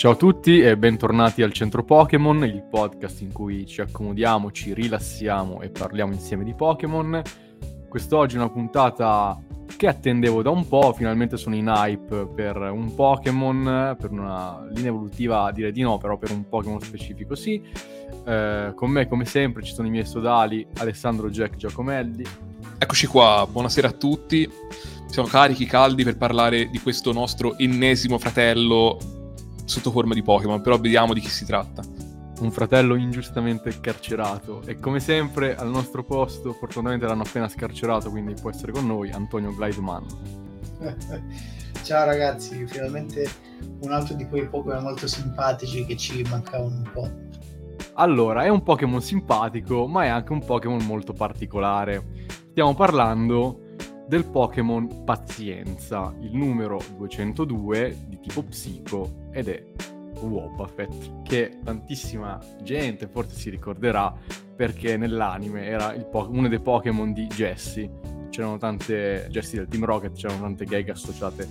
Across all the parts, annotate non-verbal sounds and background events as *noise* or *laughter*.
Ciao a tutti e bentornati al Centro Pokémon, il podcast in cui ci accomodiamo, ci rilassiamo e parliamo insieme di Pokémon. Quest'oggi è una puntata che attendevo da un po', finalmente sono in hype per un Pokémon, per una linea evolutiva direi di no, però per un Pokémon specifico sì. Eh, con me come sempre ci sono i miei sodali Alessandro Jack Giacomelli. Eccoci qua, buonasera a tutti. Siamo carichi, caldi per parlare di questo nostro ennesimo fratello sotto forma di Pokémon, però vediamo di chi si tratta. Un fratello ingiustamente carcerato e come sempre al nostro posto, fortunatamente l'hanno appena scarcerato, quindi può essere con noi, Antonio Glideman. *laughs* Ciao ragazzi, finalmente un altro di quei Pokémon molto simpatici che ci mancavano un po'. Allora, è un Pokémon simpatico, ma è anche un Pokémon molto particolare. Stiamo parlando del Pokémon Pazienza, il numero 202 di tipo psico ed è Wobbuffet, che tantissima gente forse si ricorderà perché nell'anime era po- uno dei Pokémon di Jessie. C'erano tante Jessie del Team Rocket, c'erano tante gag associate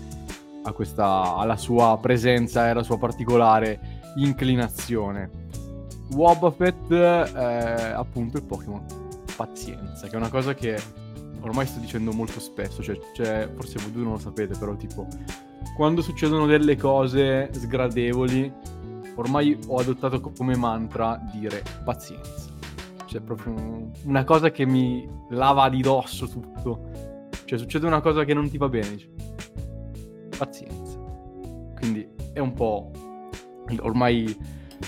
questa, alla sua presenza e alla sua particolare inclinazione. Wobbuffet è appunto il Pokémon Pazienza, che è una cosa che ormai sto dicendo molto spesso, cioè, cioè forse voi due non lo sapete, però tipo quando succedono delle cose sgradevoli, ormai ho adottato come mantra dire pazienza. Cioè proprio una cosa che mi lava di dosso tutto. Cioè succede una cosa che non ti va bene, dici, pazienza. Quindi è un po' ormai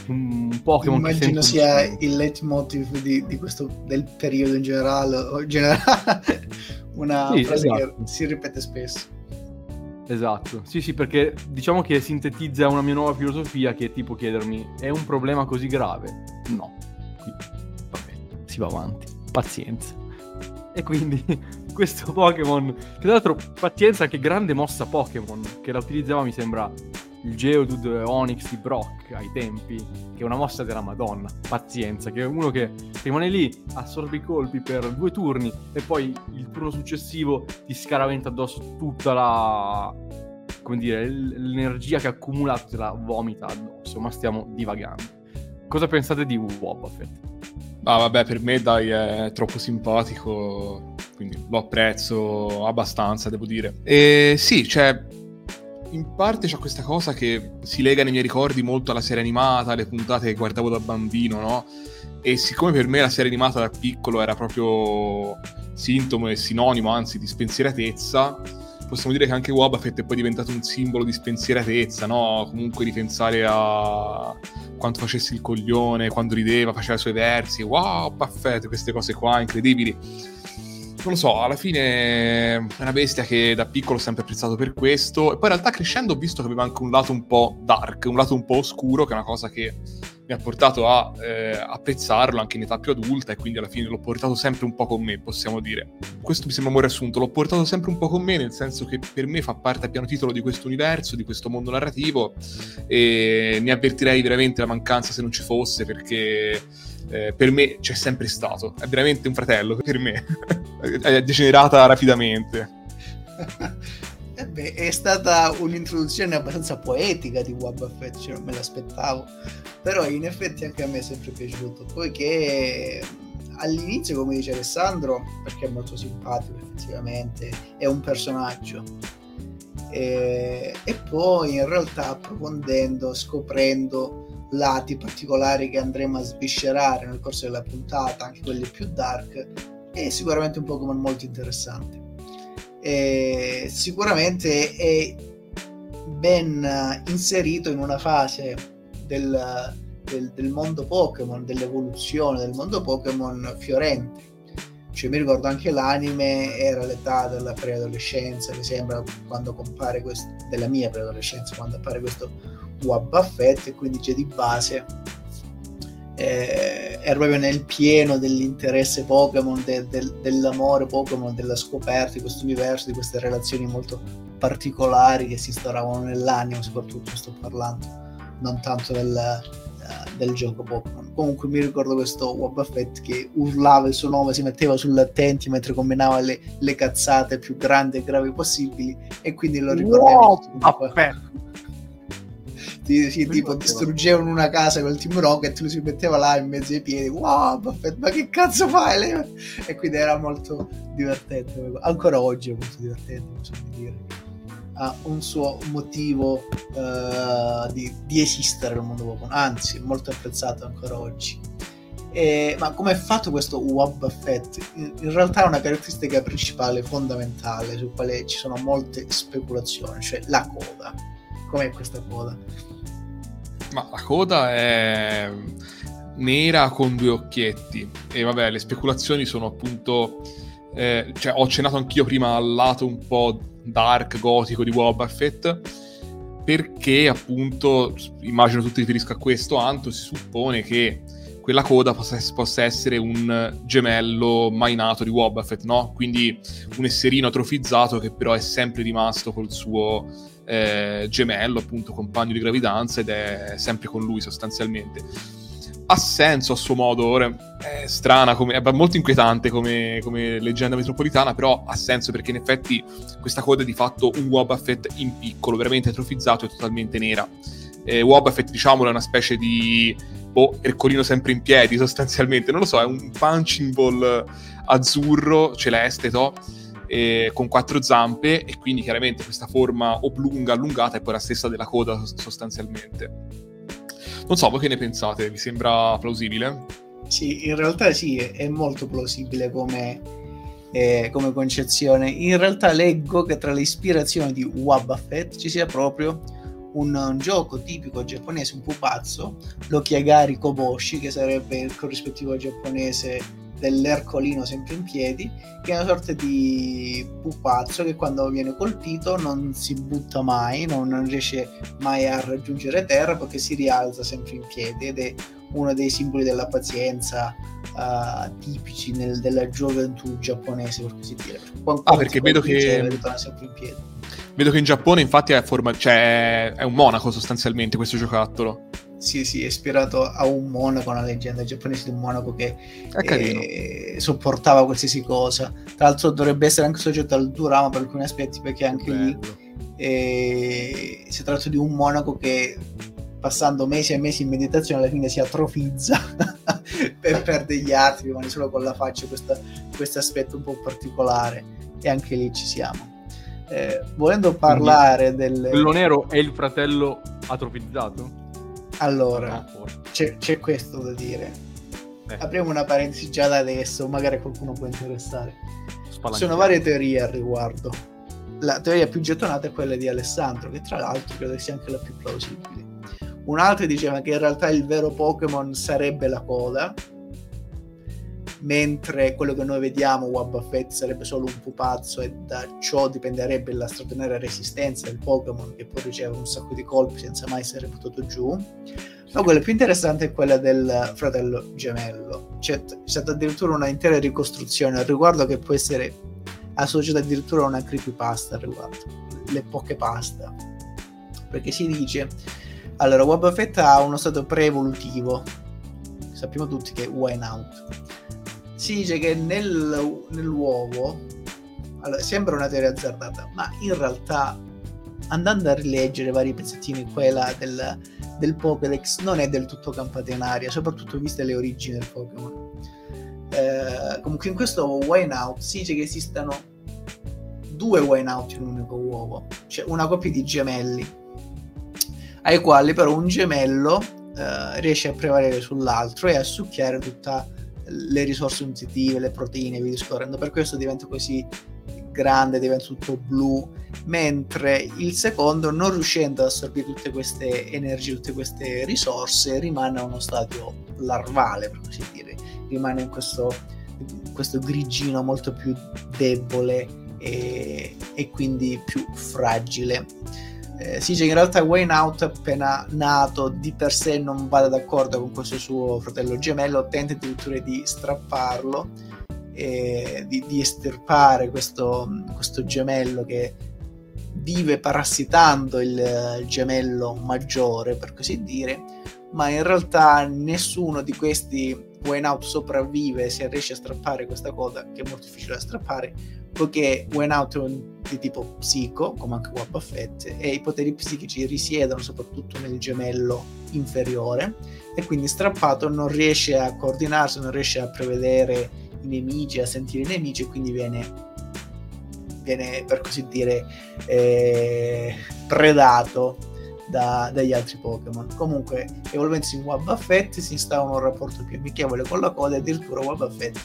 un Pokémon immagino sia il leitmotiv di, di, questo del periodo in generale, o in generale *laughs* una sì, frase esatto. che si ripete spesso esatto. Sì sì perché diciamo che sintetizza una mia nuova filosofia che è tipo chiedermi è un problema così grave? No. Vabbè si va avanti. Pazienza. E quindi *laughs* questo Pokémon tra l'altro pazienza che grande mossa Pokémon che la utilizzava mi sembra il Geodude Onyx di Brock ai tempi, che è una mossa della Madonna, pazienza, che è uno che rimane lì, assorbe i colpi per due turni e poi il turno successivo ti scaraventa addosso tutta la... come dire, l'energia che ha accumulato te la vomita addosso, ma stiamo divagando. Cosa pensate di Wobbuffet? Ah, vabbè, per me dai è troppo simpatico, quindi lo apprezzo abbastanza, devo dire. E sì, cioè in parte c'è questa cosa che si lega nei miei ricordi molto alla serie animata, alle puntate che guardavo da bambino, no? E siccome per me la serie animata da piccolo era proprio sintomo e sinonimo, anzi, di spensieratezza, possiamo dire che anche Wobbuffet è poi diventato un simbolo di spensieratezza, no? Comunque ripensare a quanto facesse il coglione, quando rideva, faceva i suoi versi, wow, Buffett, queste cose qua incredibili non lo so, alla fine è una bestia che da piccolo ho sempre apprezzato per questo. E poi in realtà crescendo ho visto che aveva anche un lato un po' dark, un lato un po' oscuro, che è una cosa che mi ha portato a eh, apprezzarlo anche in età più adulta e quindi alla fine l'ho portato sempre un po' con me, possiamo dire. Questo mi sembra un buon riassunto, l'ho portato sempre un po' con me, nel senso che per me fa parte a piano titolo di questo universo, di questo mondo narrativo e ne avvertirei veramente la mancanza se non ci fosse perché eh, per me c'è sempre stato, è veramente un fratello per me, *laughs* è degenerata rapidamente. *laughs* eh beh, è stata un'introduzione abbastanza poetica di Wabafet, cioè non me l'aspettavo, però in effetti anche a me è sempre piaciuto, poiché all'inizio, come dice Alessandro, perché è molto simpatico effettivamente, è un personaggio. E, e poi in realtà approfondendo, scoprendo lati particolari che andremo a sviscerare nel corso della puntata, anche quelli più dark, è sicuramente un Pokémon molto interessante. E sicuramente è ben inserito in una fase del, del, del mondo Pokémon, dell'evoluzione del mondo Pokémon fiorente. Cioè, mi ricordo anche l'anime era l'età della preadolescenza, mi sembra, quando compare questo, della mia preadolescenza, quando appare questo Wabbaffet e quindi già di base eh, è proprio nel pieno dell'interesse Pokémon, de, de, dell'amore Pokémon, della scoperta di questo universo, di queste relazioni molto particolari che si instauravano nell'animo, soprattutto sto parlando, non tanto del, uh, del gioco Pokémon. Comunque mi ricordo questo Wobbuffet che urlava il suo nome, si metteva sull'attenti mentre combinava le, le cazzate più grandi e gravi possibili e quindi lo ricordiamo. Wow, Sì, sì, tipo distruggevano una casa col Team Rocket, lui si metteva là in mezzo ai piedi, wow, Buffett, ma che cazzo fai? E quindi era molto divertente, ancora oggi è molto divertente, possiamo dire. Ha un suo motivo uh, di, di, esistere nel mondo Pokémon, anzi, molto apprezzato ancora oggi. E, ma come è fatto questo Wab Effect? In, in realtà è una caratteristica principale, fondamentale, su quale ci sono molte speculazioni, cioè la coda. Com'è questa coda? Ma la coda è nera con due occhietti e vabbè le speculazioni sono appunto eh, cioè ho accennato anch'io prima al lato un po' dark gotico di Boba Fett perché appunto immagino tu ti riferisca a questo Anto si suppone che quella coda possa, possa essere un gemello mai nato di Wobbuffet, no? Quindi un esserino atrofizzato che però è sempre rimasto col suo eh, gemello, appunto compagno di gravidanza ed è sempre con lui sostanzialmente. Ha senso a suo modo, ora è strana, come, è molto inquietante come, come, leggenda metropolitana, però ha senso perché in effetti questa coda è di fatto un Wobbuffet in piccolo, veramente atrofizzato e totalmente nera. Eh, Wobbuffet, diciamolo, è una specie di boh, Ercolino sempre in piedi sostanzialmente, non lo so, è un punching ball azzurro, celeste, to, eh, con quattro zampe e quindi chiaramente questa forma oblunga, allungata è poi la stessa della coda sostanzialmente. Non so, voi che ne pensate? Vi sembra plausibile? Sì, in realtà sì, è molto plausibile come, eh, come concezione. In realtà leggo che tra le ispirazioni di Wabafet ci sia proprio un, un, gioco tipico giapponese, un pupazzo, l'Okiagari Koboshi, che sarebbe il corrispettivo giapponese dell'ercolino sempre in piedi, che è una sorta di pupazzo che quando viene colpito non si butta mai, non, non riesce mai a raggiungere terra perché si rialza sempre in piedi ed è uno dei simboli della pazienza uh, tipici nel, della gioventù giapponese, per così dire. Quando ah, perché vedo che... sempre in piedi Vedo che in Giappone infatti è, forma... cioè, è un monaco sostanzialmente questo giocattolo. Sì, sì, è ispirato a un monaco, una leggenda giapponese di un monaco che eh, sopportava qualsiasi cosa. Tra l'altro dovrebbe essere anche soggetto al Durama per alcuni aspetti perché anche lì eh, si tratta di un monaco che passando mesi e mesi in meditazione alla fine si atrofizza *laughs* per perde gli arti, rimane solo con la faccia, questo aspetto un po' particolare e anche lì ci siamo. Eh, volendo parlare del... Quello nero è il fratello atrofizzato? Allora, c'è, c'è, questo da dire. Eh. Apriamo una parentesi già da adesso, magari qualcuno può interessare. Ci sono varie teorie al riguardo. La teoria più gettonata è quella di Alessandro, che tra l'altro credo sia anche la più plausibile. Un'altra diceva che in realtà il vero Pokémon sarebbe la coda, mentre quello che noi vediamo, Wabafet, sarebbe solo un pupazzo e da ciò dipenderebbe la straordinaria resistenza del Pokémon che può ricevere un sacco di colpi senza mai essere buttato giù. Ma quella più interessante è quella del fratello gemello. C'è, c'è stata addirittura una intera ricostruzione al riguardo che può essere associata addirittura a una creepypasta al riguardo, le poche pasta. Perché si dice, allora, Wabafet ha uno stato pre-evolutivo, sappiamo tutti che è wine out si dice che nel, nell'uovo allora, sembra una teoria azzardata, ma in realtà andando a rileggere vari pezzettini quella del, del Pokédex non è del tutto campata in aria, soprattutto viste le origini del Pokémon. Eh, comunque in questo Wineout si dice che esistano due Wineout in un unico uovo, cioè una coppia di gemelli, ai quali però un gemello eh, riesce a prevalere sull'altro e a succhiare tutta le risorse nutritive, le proteine, vi discorrendo. Per questo diventa così grande, diventa tutto blu, mentre il secondo, non riuscendo ad assorbire tutte queste energie, tutte queste risorse, rimane a uno stadio larvale, per così dire, rimane in questo, questo grigino molto più debole e, e quindi più fragile eh, si dice che in realtà Wayne Out appena nato di per sé non vada d'accordo con questo suo fratello gemello, tenta addirittura di strapparlo, e di, di estirpare questo, questo, gemello che vive parassitando il, il gemello maggiore, per così dire, ma in realtà nessuno di questi Wayne Out sopravvive se riesce a strappare questa coda, che è molto difficile da strappare, poiché Went è un di tipo psico, come anche Wabba Fett, e i poteri psichici risiedono soprattutto nel gemello inferiore e quindi strappato non riesce a coordinarsi, non riesce a prevedere i nemici, a sentire i nemici e quindi viene, viene per così dire eh, predato da, dagli altri Pokémon. Comunque, evolvendosi in Wabba Fett si instaura un rapporto più amichevole con la coda e addirittura Wabba Fett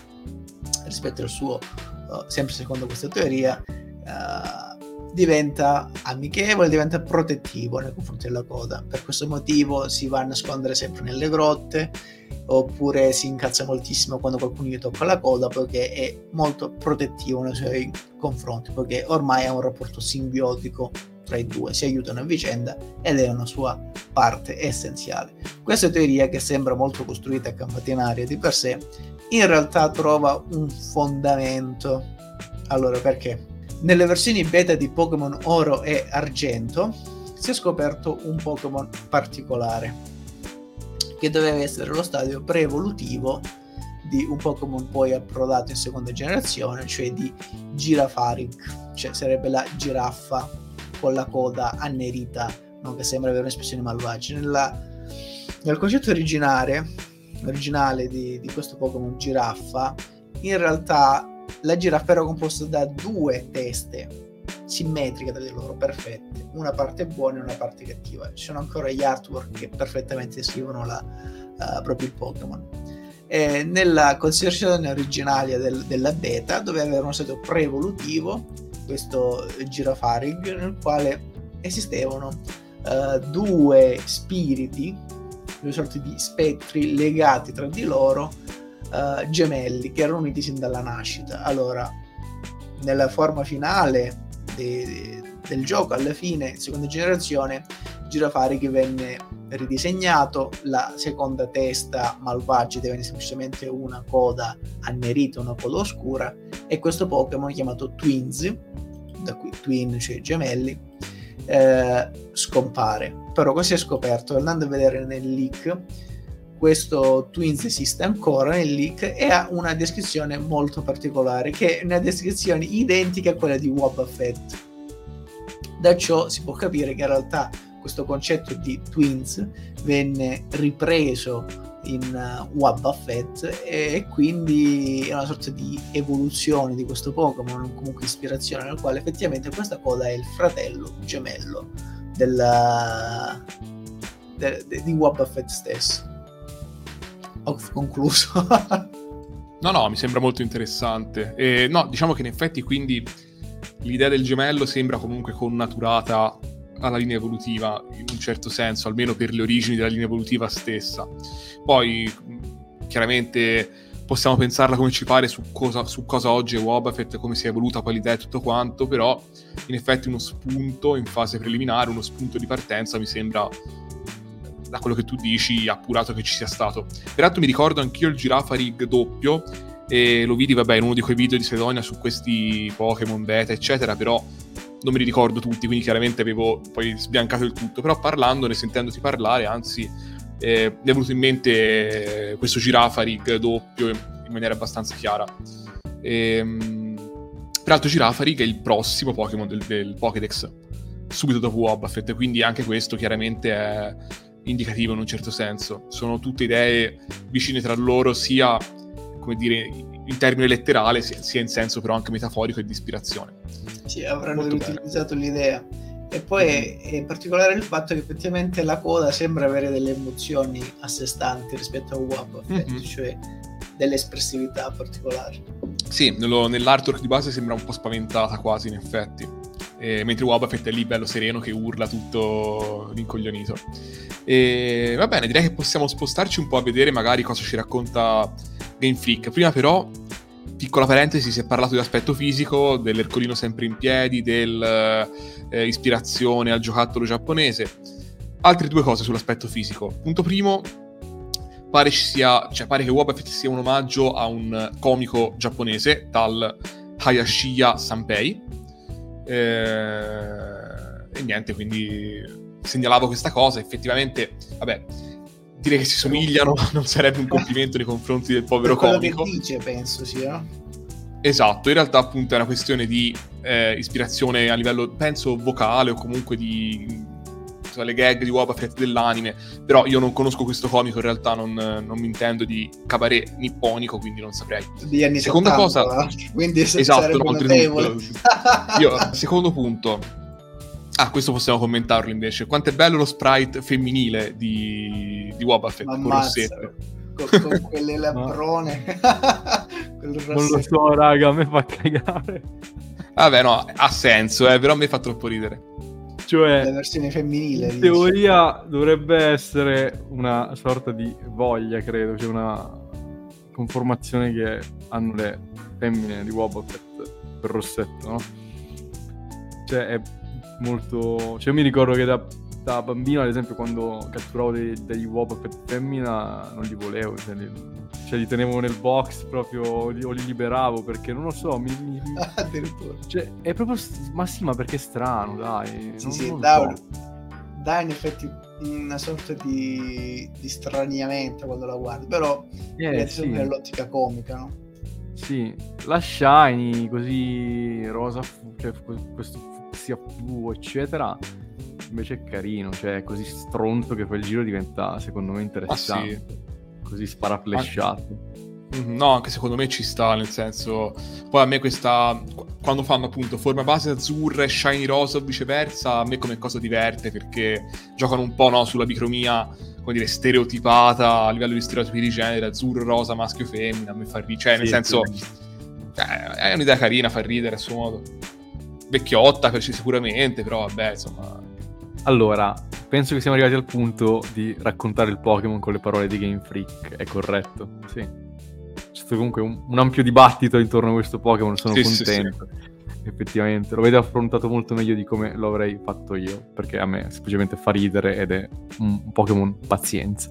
rispetto al suo, uh, sempre secondo questa teoria, uh, diventa amichevole, diventa protettivo nei confronti della coda. Per questo motivo si va a nascondere sempre nelle grotte oppure si incazza moltissimo quando qualcuno gli tocca la coda perché è molto protettivo nei suoi confronti perché ormai ha un rapporto simbiotico tra i due, si aiutano a vicenda ed è una sua parte essenziale. Questa teoria che sembra molto costruita a campatinaria di per sé in realtà trova un fondamento. Allora perché? Nelle versioni beta di Pokémon Oro e Argento si è scoperto un Pokémon particolare che doveva essere lo stadio pre-evolutivo di un Pokémon poi approdato in seconda generazione, cioè di Girafarig, cioè sarebbe la giraffa con la coda annerita, no? che sembra avere un'espressione malvagia. Nella, nel concetto originale, originale di, di questo Pokémon giraffa, in realtà la giraffa era composta da due teste simmetriche tra di loro, perfette, una parte buona e una parte cattiva. Ci sono ancora gli artwork che perfettamente descrivono la, uh, proprio il Pokémon. Nella considerazione originaria del, della beta doveva avere uno stato pre-evolutivo, questo Girafarig, nel quale esistevano uh, due spiriti, due sorti di spettri legati tra di loro uh, gemelli che erano uniti sin dalla nascita. Allora, nella forma finale de, de, del gioco, alla fine, seconda generazione, Girafari che venne ridisegnato, la seconda testa malvagia divenne semplicemente una coda annerita, una coda oscura, e questo Pokémon chiamato Twins, da qui Twin, cioè gemelli, eh, scompare. Però cosa si è scoperto? Andando a vedere nel leak, questo Twins esiste ancora nel leak e ha una descrizione molto particolare, che è una descrizione identica a quella di Wobba Fett. Da ciò si può capire che in realtà questo concetto di Twins venne ripreso in uh, Wabba Fett e quindi è una sorta di evoluzione di questo Pokémon, comunque ispirazione nel quale effettivamente questa coda è il fratello gemello della, de, de, di Wabba Fett stesso ho concluso. *laughs* no, no, mi sembra molto interessante. E, no, diciamo che in effetti quindi l'idea del gemello sembra comunque connaturata alla linea evolutiva in un certo senso, almeno per le origini della linea evolutiva stessa. Poi chiaramente possiamo pensarla come ci pare su cosa, su cosa oggi è Wobbuffet, come si è evoluta poi l'idea e tutto quanto, però in effetti uno spunto in fase preliminare, uno spunto di partenza mi sembra da quello che tu dici, appurato che ci sia stato. Peraltro mi ricordo anch'io il Giraffa Rig doppio, e lo vidi, vabbè, in uno di quei video di Sedonia su questi Pokémon beta, eccetera, però non me li ricordo tutti, quindi chiaramente avevo poi sbiancato il tutto, però parlandone, sentendoti parlare, anzi, eh, mi è venuto in mente eh, questo Giraffa Rig doppio in maniera abbastanza chiara. E, ehm, peraltro Girafarig è il prossimo Pokémon del, del Pokédex, subito dopo Wobbuffet, quindi anche questo chiaramente è indicativo in un certo senso. Sono tutte idee vicine tra loro, sia come dire in termine letterale, sia in senso però anche metaforico e di ispirazione. Sì, avranno utilizzato l'idea. E poi mm-hmm. è, particolare il fatto che effettivamente la coda sembra avere delle emozioni a sé stanti rispetto a WAP, mm-hmm. cioè delle espressività particolari. Sì, nello, nell'artwork di base sembra un po' spaventata quasi in effetti eh, mentre Wobbuffet è lì bello sereno che urla tutto rincoglionito. E va bene, direi che possiamo spostarci un po' a vedere magari cosa ci racconta Game Freak. Prima però, piccola parentesi, si è parlato di aspetto fisico, dell'ercolino sempre in piedi, dell'ispirazione eh, al giocattolo giapponese. Altre due cose sull'aspetto fisico. Punto primo, pare, sia, cioè pare che Wobbuffet sia un omaggio a un comico giapponese, tal Hayashiya Sanpei, eh, e niente, quindi segnalavo questa cosa. Effettivamente, vabbè, dire che si somigliano *laughs* non sarebbe un complimento nei confronti del povero quello comico. che dice, penso sia. Esatto, in realtà appunto è una questione di eh, ispirazione a livello, penso, vocale o comunque di insomma, le gag di Waba Fett dell'anime, però io non conosco questo comico, in realtà non, non mi intendo di cabaret nipponico, quindi non saprei. Di anni Seconda 70, cosa, quindi esatto, no, oltretutto. Io, secondo punto, ah, questo possiamo commentarlo invece. Quanto è bello lo sprite femminile di, di Fett con. Rossetto. con, con *laughs* quelle labrone. *laughs* Quel Non lo so, raga, a me fa cagare. Vabbè, no, ha senso, eh, però a me fa troppo ridere. La Cioè, versione femminile. in teoria dovrebbe essere una sorta di voglia, credo, cioè una conformazione che hanno le femmine di Wobbuffet per Rossetto, no? Cioè, è molto... Cioè, io mi ricordo che da, da bambino, ad esempio, quando catturavo dei- degli Wobbuffet femmina, non li volevo, cioè li, cioè, li tenevo nel box proprio, o li, o li liberavo, perché non lo so, mi... mi- *laughs* cioè, è proprio... Ma sì, ma perché è strano, dai. Sì, non- sì, non dà, so. dà in effetti una sorta di, di straniamento quando la guardi, però Eh, è sì. nell'ottica comica, no? Sì, la Shiny così rosa, cioè que- questo fucsia blu, eccetera, invece è carino, cioè è così stronzo che poi il giro diventa secondo me interessante, così sparaflesciato. Mhm, No, anche secondo me ci sta, nel senso... Poi a me questa... Quando fanno appunto forma base azzurra e shiny rosa o viceversa, a me come cosa diverte perché giocano un po' no, sulla bicromia, come dire, stereotipata a livello di stereotipi di genere, azzurro, rosa, maschio, femmina, a me fa ridere. Cioè, nel Sì, senso, sì. eh, è un'idea carina, fa ridere a suo modo. Vecchiotta sicuramente, però vabbè, insomma... Allora, penso che siamo arrivati al punto di raccontare il Pokémon con le parole di Game Freak, è corretto? Sì. C'è stato comunque un, un ampio dibattito intorno a questo Pokémon, sono Sì, sì, contento. Effettivamente, lo avete affrontato molto meglio di come lo avrei fatto io, perché a me semplicemente fa ridere ed è un Pokémon pazienza.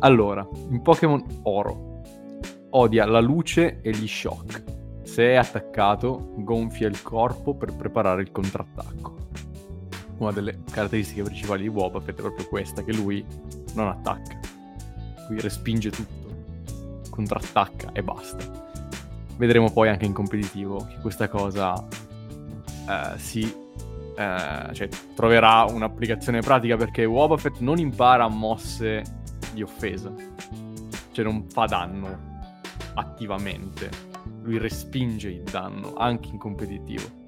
Allora, in Pokémon Oro odia la luce e gli shock. Se è attaccato, gonfia il corpo per preparare il contrattacco. Una delle caratteristiche principali di Wobbuffet è proprio questa, che lui non attacca. Lui respinge tutto, contrattacca e basta. Vedremo poi anche in competitivo che questa cosa eh, si eh, cioè, troverà un'applicazione pratica perché Wobbuffet non impara mosse di offesa, cioè non fa danno attivamente, lui respinge il danno anche in competitivo.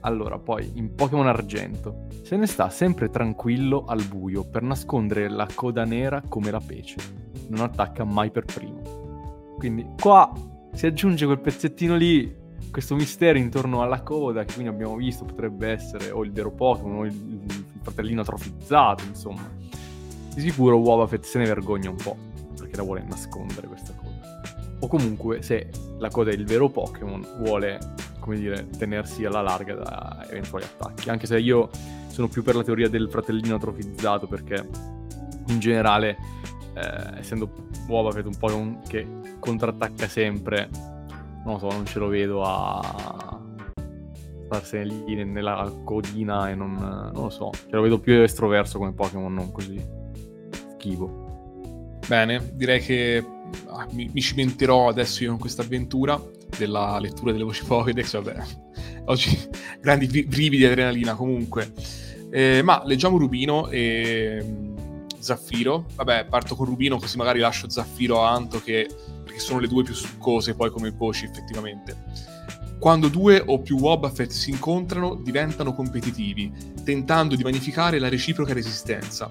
Allora, poi in Pokémon Argento se ne sta sempre tranquillo al buio per nascondere la coda nera come la pece. Non attacca mai per primo. Quindi qua si aggiunge quel pezzettino lì, questo mistero intorno alla coda, che quindi abbiamo visto potrebbe essere o il vero Pokémon o il, il fratellino atrofizzato, insomma. Di sicuro Wobbuffet se ne vergogna un po', perché la vuole nascondere questa. O comunque, se la coda è il vero Pokémon, vuole, come dire, tenersi alla larga da eventuali attacchi. Anche se io sono più per la teoria del fratellino atrofizzato, perché in generale, eh, essendo Wobbuffet un Pokémon che contrattacca sempre, non lo so, non ce lo vedo a starsene lì nella codina e non, non lo so, ce lo vedo più estroverso come Pokémon, non così schivo. Bene, direi che mi, mi cimenterò adesso io con questa avventura della lettura delle voci Pokédex. Vabbè, oggi *laughs* grandi bri- brividi di adrenalina comunque. Eh, ma leggiamo Rubino e mm, Zaffiro. Vabbè, parto con Rubino così magari lascio Zaffiro a Anto che, perché sono le due più succose poi come voci effettivamente. Quando due o più Wobbuffet si incontrano diventano competitivi, tentando di magnificare la reciproca resistenza.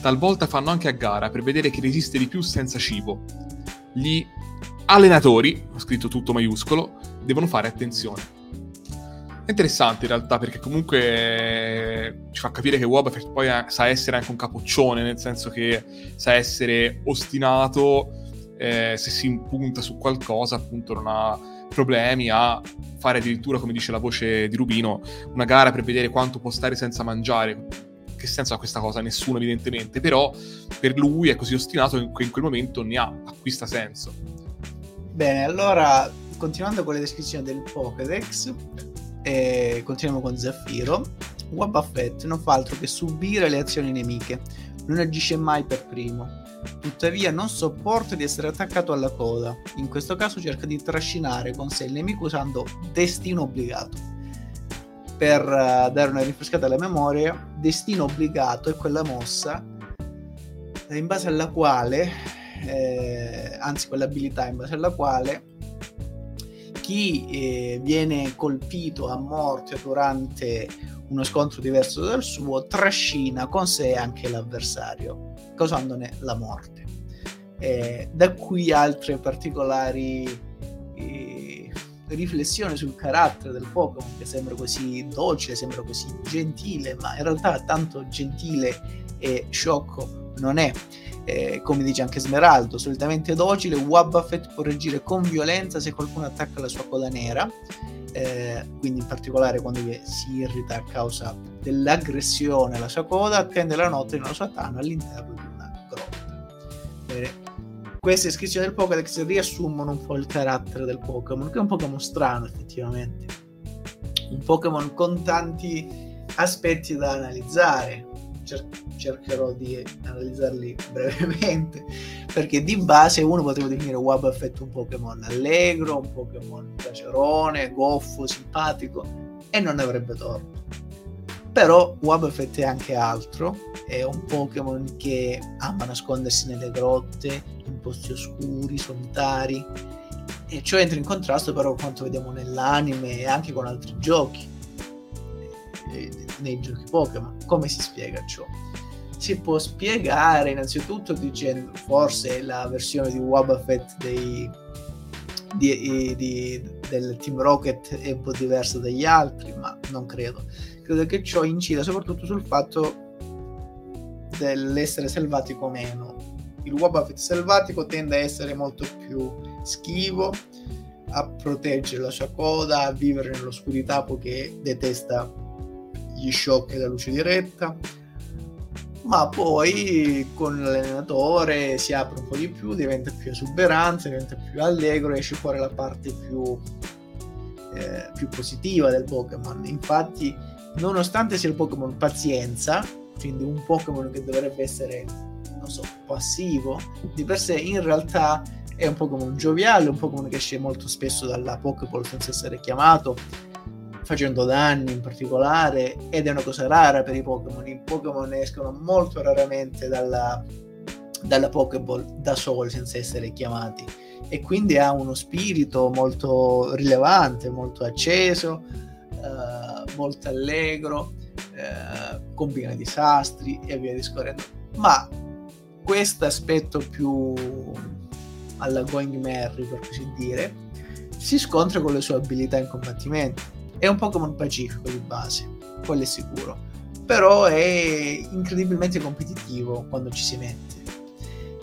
Talvolta fanno anche a gara per vedere chi resiste di più senza cibo. Gli allenatori, ho scritto tutto maiuscolo, devono fare attenzione. È interessante in realtà perché comunque eh, ci fa capire che Wobbuffet poi eh, sa essere anche un capoccione, nel senso che sa essere ostinato, eh, se si impunta su qualcosa appunto non ha problemi a fare addirittura, come dice la voce di Rubino, una gara per vedere quanto può stare senza mangiare. Che senso ha questa cosa? Nessuno evidentemente, però per lui è così ostinato che in quel momento ne ha, acquista senso. Bene, allora, continuando con le descrizioni del Pokédex, e continuiamo con Zaffiro. Wobbuffet non fa altro che subire le azioni nemiche, non agisce mai per primo. Tuttavia non sopporta di essere attaccato alla coda. In questo caso cerca di trascinare con sé il nemico usando destino obbligato. Per uh, dare una rinfrescata alla memoria, destino obbligato è quella mossa in base alla quale, eh, anzi quell'abilità in base alla quale chi eh, viene colpito a morte durante uno scontro diverso dal suo trascina con sé anche l'avversario, causandone la morte. Eh, da qui altre particolari eh, riflessioni sul carattere del Pokémon che sembra così docile, sembra così gentile, ma in realtà tanto gentile e sciocco non è eh, come dice anche Smeraldo, solitamente docile, Wabafet può reagire con violenza se qualcuno attacca la sua coda nera, eh, quindi in particolare quando si irrita a causa dell'aggressione alla sua coda, attende la notte nella sua tana all'interno di una grotta. Bene. Queste iscrizioni del Pokédex riassumono un po' il carattere del Pokémon, che è un Pokémon strano effettivamente. Un Pokémon con tanti aspetti da analizzare, cer- cercherò di analizzarli *laughs* brevemente perché di base uno potrebbe definire Wabafet un Pokémon allegro, un Pokémon piacerone, goffo, simpatico e non avrebbe torto. Però Wabafet è anche altro, è un Pokémon che ama nascondersi nelle grotte, in posti oscuri, solitari e ciò entra in contrasto però con quanto vediamo nell'anime e anche con altri giochi nei giochi Pokémon. Come si spiega ciò? Si può spiegare innanzitutto dicendo forse la versione di Wabafet dei, di, di, del Team Rocket è un po' diversa dagli altri, ma non credo. Credo che ciò incida soprattutto sul fatto dell'essere selvatico o meno. Il Wabafet selvatico tende a essere molto più schivo, a proteggere la sua coda, a vivere nell'oscurità poiché detesta gli shock e la luce diretta ma poi con l'allenatore si apre un po' di più, diventa più esuberante, diventa più allegro esce fuori la parte più, eh, più positiva del Pokémon. Infatti, nonostante sia il Pokémon pazienza, quindi un Pokémon che dovrebbe essere, non so, passivo, di per sé in realtà è un Pokémon gioviale, un Pokémon che esce molto spesso dalla Pokéball senza essere chiamato facendo danni in particolare ed è una cosa rara per i Pokémon. I Pokémon escono molto raramente dalla, dalla Pokéball da soli senza essere chiamati e quindi ha uno spirito molto rilevante, molto acceso, eh, molto allegro, eh, combina disastri e via discorrendo. Ma questo aspetto più alla Going Merry, per così dire, si scontra con le sue abilità in combattimento è un Pokémon pacifico di base, quello è sicuro. Però è incredibilmente competitivo quando ci si mette.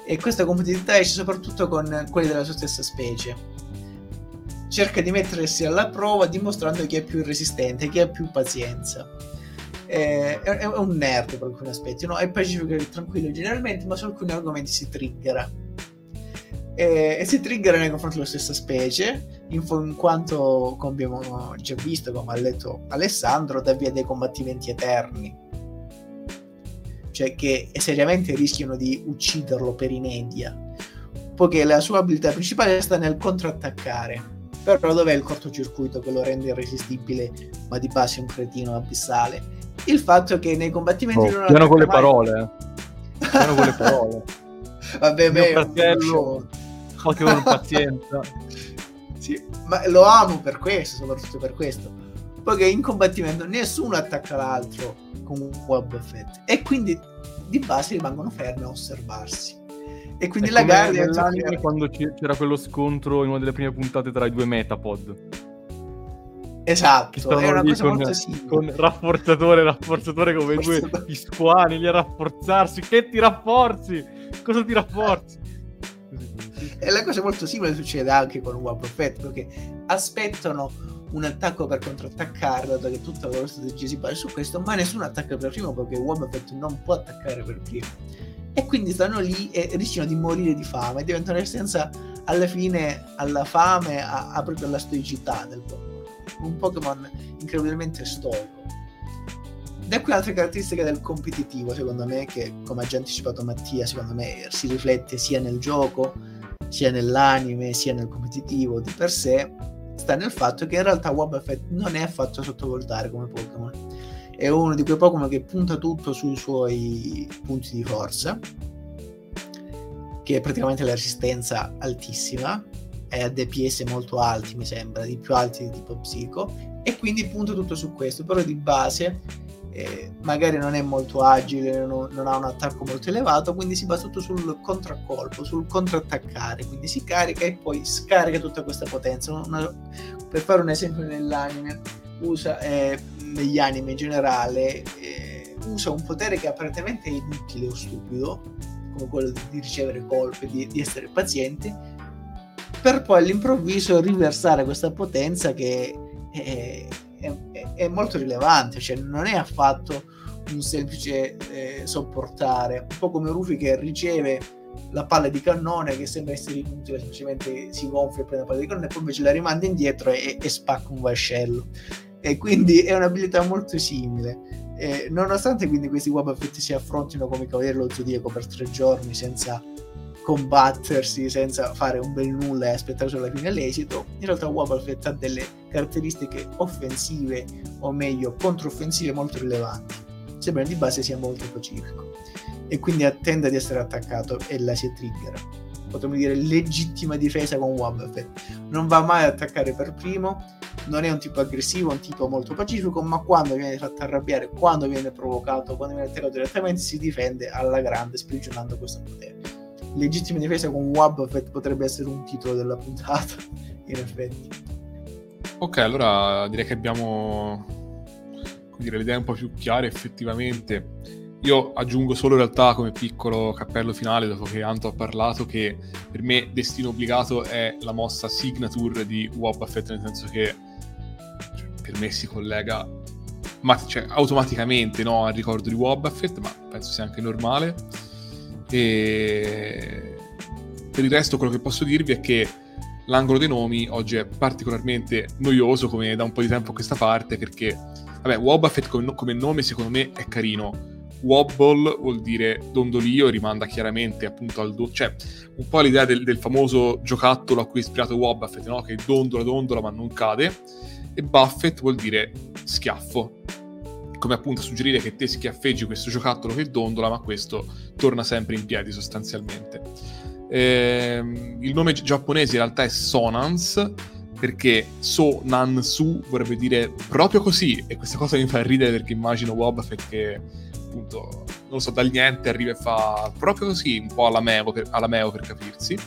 E questa competitività esce soprattutto con quelli della sua stessa specie. Cerca di mettersi alla prova dimostrando chi è più resistente, chi ha più pazienza. È, è, è un nerd per alcuni aspetti, no? è pacifico e tranquillo generalmente, ma su alcuni argomenti si triggera. E, e si trigger nei confronti della stessa specie in, in, quanto come abbiamo già visto come ha letto Alessandro da via dei combattimenti eterni. Cioè che seriamente rischiano di ucciderlo per inedia. Poiché la sua abilità principale sta nel contrattaccare però dov'è il cortocircuito che lo rende irresistibile ma di base è un cretino abissale il fatto che nei combattimenti oh, non piano con le mai... parole eh. piano con le parole *laughs* vabbè mio fratello Pokémon pazienza. *laughs* sì, ma lo amo per questo, soprattutto per questo. Poiché in combattimento nessuno attacca l'altro con un web effect. E quindi di base rimangono fermi a osservarsi. E quindi È la gara è quando c'era quello scontro in una delle prime puntate tra i due Metapod. Esatto, è una cosa con, molto simile. Con rafforzatore, rafforzatore come due pisquani lì a rafforzarsi. Che ti rafforzi? Cosa ti rafforzi? E la cosa molto simile succede anche con One Prophet, perché aspettano un attacco per contrattaccare, dato che tutta la loro strategia si basa su questo, ma nessuno attacca per primo perché One Prophet non può attaccare per primo. E quindi stanno lì e rischiano di morire di fame, diventano senza alla fine alla fame, a, a proprio alla stoicità del Pokémon. Un Pokémon incredibilmente stoico. da qui altre caratteristiche del competitivo, secondo me, che come ha già anticipato Mattia, secondo me si riflette sia nel gioco, sia nell'anime, sia nel competitivo di per sé, sta nel fatto che in realtà Wobbuffet non è affatto sottovalutare come Pokémon. È uno di quei Pokémon che punta tutto sui suoi punti di forza, che è praticamente la resistenza altissima, è a DPS molto alti, mi sembra, di più alti di tipo psico, e quindi punta tutto su questo, però di base eh, magari non è molto agile, non, non, ha un attacco molto elevato, quindi si basa tutto sul contraccolpo, sul contrattaccare, quindi si carica e poi scarica tutta questa potenza. Una, per fare un esempio nell'anime, usa, eh, negli anime in generale, eh, usa un potere che apparentemente è inutile o stupido, come quello di ricevere colpe, di, di essere paziente, per poi all'improvviso riversare questa potenza che è, è, è molto rilevante, cioè non è affatto un semplice eh, sopportare, un po' come Rufy che riceve la palla di cannone che sembra essere inutile, semplicemente si gonfia e prende la palla di cannone e poi invece la rimanda indietro e, e spacca un vascello. E quindi è un'abilità molto simile. Eh, nonostante quindi questi Wabafetti si affrontino come Cavaliere dello Zodiaco per tre giorni senza combattersi senza fare un bel nulla e aspettare solo alla fine l'esito, in realtà Wobbuffet ha delle caratteristiche offensive o meglio controffensive molto rilevanti. Sembra di base sia molto pacifico e quindi attende di essere attaccato e la si triggera. Potremmo dire legittima difesa con Wobbuffet. Non va mai ad attaccare per primo, non è un tipo aggressivo, è un tipo molto pacifico, ma quando viene fatto arrabbiare, quando viene provocato, quando viene attaccato direttamente, si difende alla grande sprigionando questo potere legittima difesa con Wabbuffet potrebbe essere un titolo della puntata, *laughs* in effetti. Ok, allora direi che abbiamo dire, le idee un po' più chiare effettivamente. Io aggiungo solo in realtà come piccolo cappello finale, dopo che Anto ha parlato, che per me Destino Obbligato è la mossa signature di Wobbuffet, nel senso che cioè, per me si collega ma, cioè, automaticamente no, al ricordo di Wobbuffet, ma penso sia anche normale. E per il resto quello che posso dirvi è che l'angolo dei nomi oggi è particolarmente noioso come da un po' di tempo a questa parte perché vabbè Wobbuffet come, come nome secondo me è carino Wobble vuol dire dondolio, rimanda chiaramente appunto al do- cioè un po' l'idea del, del famoso giocattolo a cui è ispirato Wobbuffet, no? che dondola dondola ma non cade e Buffett vuol dire schiaffo come appunto suggerire che te schiaffeggi questo giocattolo che dondola, ma questo torna sempre in piedi sostanzialmente. Eh, il nome giapponese in realtà è Sonans, perché So Nan Su vorrebbe dire proprio così, e questa cosa mi fa ridere perché immagino Wobbuffet che appunto, non lo so, dal niente arriva e fa proprio così, un po' alla Meo per, alla Meo per capirsi.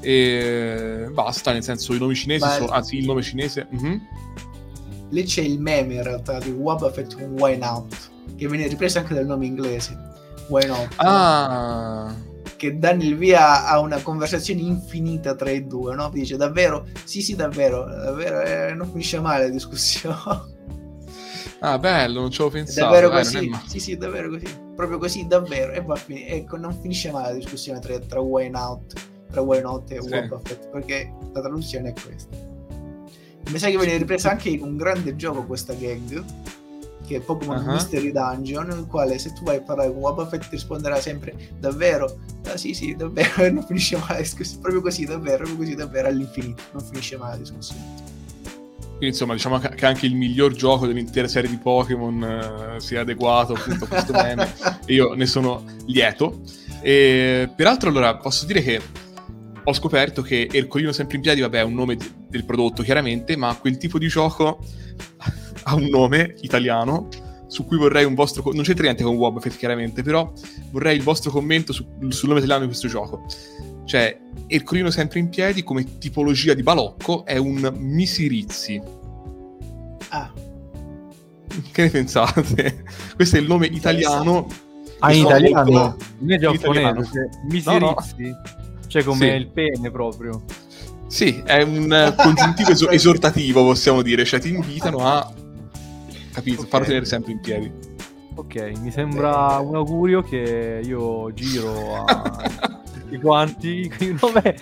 E basta, nel senso i nomi cinesi sono... Anzi, il nome cinese... Uh-huh lì c'è il meme in realtà di Wabafet Wine Out, che viene ripreso anche dal nome inglese, Wine Out. Ah. Che danno il via a una conversazione infinita tra i due, no? Dice davvero, sì sì davvero, davvero eh, non finisce male la discussione. Ah, bello, non ci avevo pensato. Davvero eh, così? Sì, sì, davvero così. Proprio così, davvero. E, fin- ecco, non finisce male la discussione tra, tra Wine Out, tra Wine Out e sì. Wabafet, perché la traduzione è questa. Mi sa che viene ripresa anche in un grande gioco questa gag, che è Pokémon uh-huh. Mystery Dungeon, nel quale se tu vai a parlare con Wabafet ti risponderà sempre davvero, ah, sì sì, davvero, e *laughs* non finisce mai la discussione, proprio così, davvero, proprio così, davvero, all'infinito, non finisce mai la discussione. Quindi, insomma, diciamo che anche il miglior gioco dell'intera serie di Pokémon uh, sia adeguato appunto a questo *laughs* meme, e io ne sono lieto. E, peraltro, allora, posso dire che ho scoperto che Ercolino sempre in piedi, vabbè, è un nome del prodotto chiaramente, ma quel tipo di gioco *laughs* ha un nome italiano su cui vorrei un vostro... non c'entra niente con Wobbuffet chiaramente, però vorrei il vostro commento su, sul nome italiano di questo gioco. Cioè, Ercolino sempre in piedi come tipologia di balocco è un Misirizzi. Ah. Che ne pensate? *laughs* Questo è il nome italiano. Ah, in italiano? Non è giapponese. Misirizzi. No, no. Cioè come sì. il pene proprio. Sì, è un congiuntivo *laughs* es- esortativo, possiamo dire. Cioè ti invitano a, capito, okay. farlo tenere sempre in piedi. Ok, mi sembra un augurio che io giro a *laughs* tutti quanti. *laughs* Vabbè,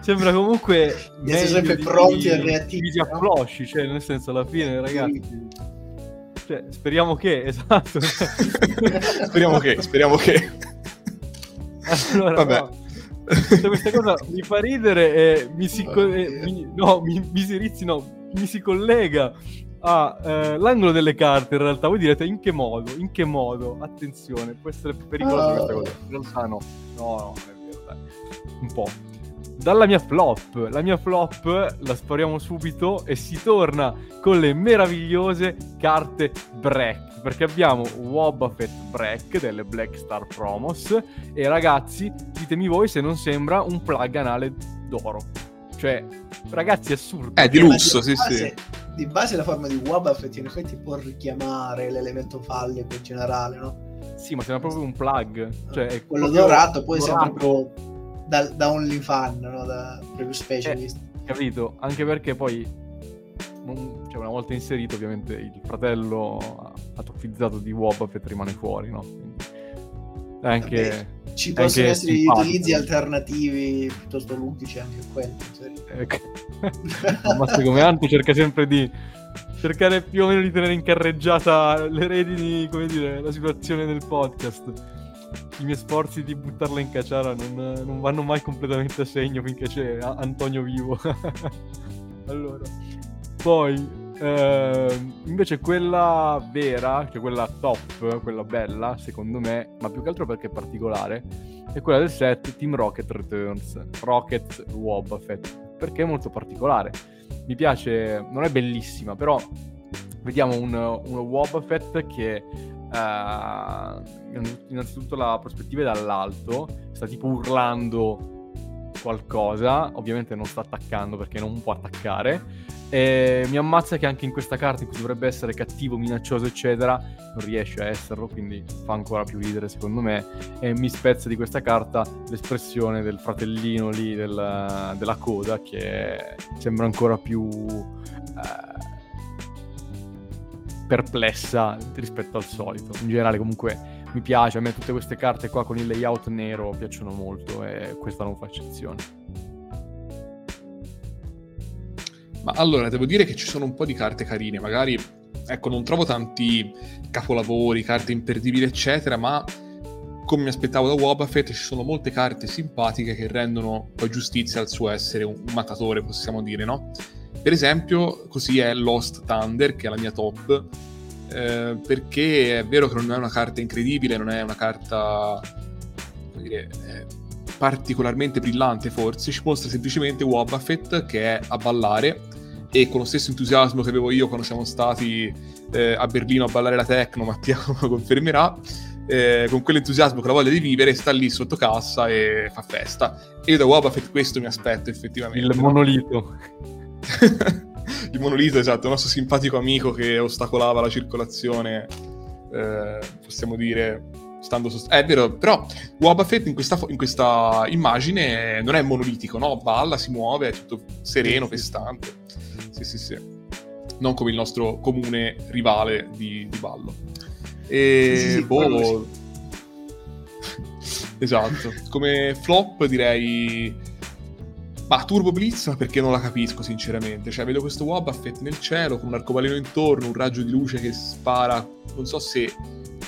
sembra comunque... Siete sempre pronti e reattivi. Di no? cioè nel senso alla fine ragazzi... Cioè, speriamo che, *laughs* esatto. speriamo che, speriamo che. Allora, Vabbè. No. Questa cosa mi fa ridere e mi si, co- eh, mi, no, mi, mi si rizzi, no, mi si collega all'angolo eh, delle carte in realtà voi direte in che modo in che modo attenzione può essere pericolosa oh. questa cosa in realtà no no no un po' dalla mia flop la mia flop la spariamo subito e si torna con le meravigliose carte break perché abbiamo Wobbuffet break delle Black Star Promos e ragazzi ditemi voi se non sembra un plug anale d'oro cioè ragazzi è assurdo è di lusso sì sì di base la forma di Wobbuffet in effetti può richiamare l'elemento fallico in generale, no? Sì, ma sembra proprio un plug. Cioè, Quello dorato poi dorato. sembra proprio da, da OnlyFan, no? Da preview specialist. Eh, capito? Anche perché poi cioè una volta inserito ovviamente il fratello atofizzato di Wobbuffet rimane fuori, no? Quindi anche... Vabbè ci possono essere degli utilizzi alternativi piuttosto ludici anche quelli. Ecco. *laughs* Ma come Anto cerca sempre di cercare più o meno di tenere in carreggiata le redini, come dire, la situazione del podcast. I miei sforzi di buttarla in cacciara non, non vanno mai completamente a segno finché c'è Antonio vivo. *laughs* allora, poi Uh, invece quella vera, cioè quella top, quella bella, secondo me, ma più che altro perché è particolare, è quella del set Team Rocket Returns, Rocket Wobbuffet, perché è molto particolare. Mi piace, non è bellissima, però vediamo un, un Wobbuffet che uh, innanzitutto la prospettiva è dall'alto, sta tipo urlando qualcosa, ovviamente non sta attaccando perché non può attaccare e mi ammazza che anche in questa carta, in cui dovrebbe essere cattivo, minaccioso, eccetera, non riesce a esserlo, quindi fa ancora più ridere secondo me. E mi spezza di questa carta l'espressione del fratellino lì del, della coda, che sembra ancora più eh, perplessa rispetto al solito. In generale, comunque. Mi piace, a me tutte queste carte qua con il layout nero piacciono molto e questa non fa eccezione. Ma allora, devo dire che ci sono un po' di carte carine, magari, ecco, non trovo tanti capolavori, carte imperdibili, eccetera, ma come mi aspettavo da Wobbuffet ci sono molte carte simpatiche che rendono poi giustizia al suo essere un mattatore, possiamo dire, no? Per esempio, così è Lost Thunder, che è la mia top, eh, perché è vero che non è una carta incredibile, non è una carta, come dire, eh, particolarmente brillante forse, ci mostra semplicemente Wobbuffet che è a ballare e con lo stesso entusiasmo che avevo io quando siamo stati eh, a Berlino a ballare la techno, *laughs* Mattia confermerà, eh, con quell'entusiasmo, con la voglia di vivere, sta lì sotto cassa e fa festa. E io da Wobbuffet questo mi aspetto effettivamente. Il monolito. *laughs* il monolito, esatto, il nostro simpatico amico che ostacolava la circolazione, eh, possiamo dire, stando sost- È vero, però Wobbuffet in questa, in questa immagine non è monolitico, no? Balla, si muove, è tutto sereno, festante. Sì, sì, sì. Non come il nostro comune rivale di, di ballo. E sì, sì, boh. *laughs* esatto. Come flop direi. Ma Turbo Blitz perché non la capisco sinceramente. Cioè, vedo questo Wobbuffet nel cielo con un arcobaleno intorno, un raggio di luce che spara. Non so se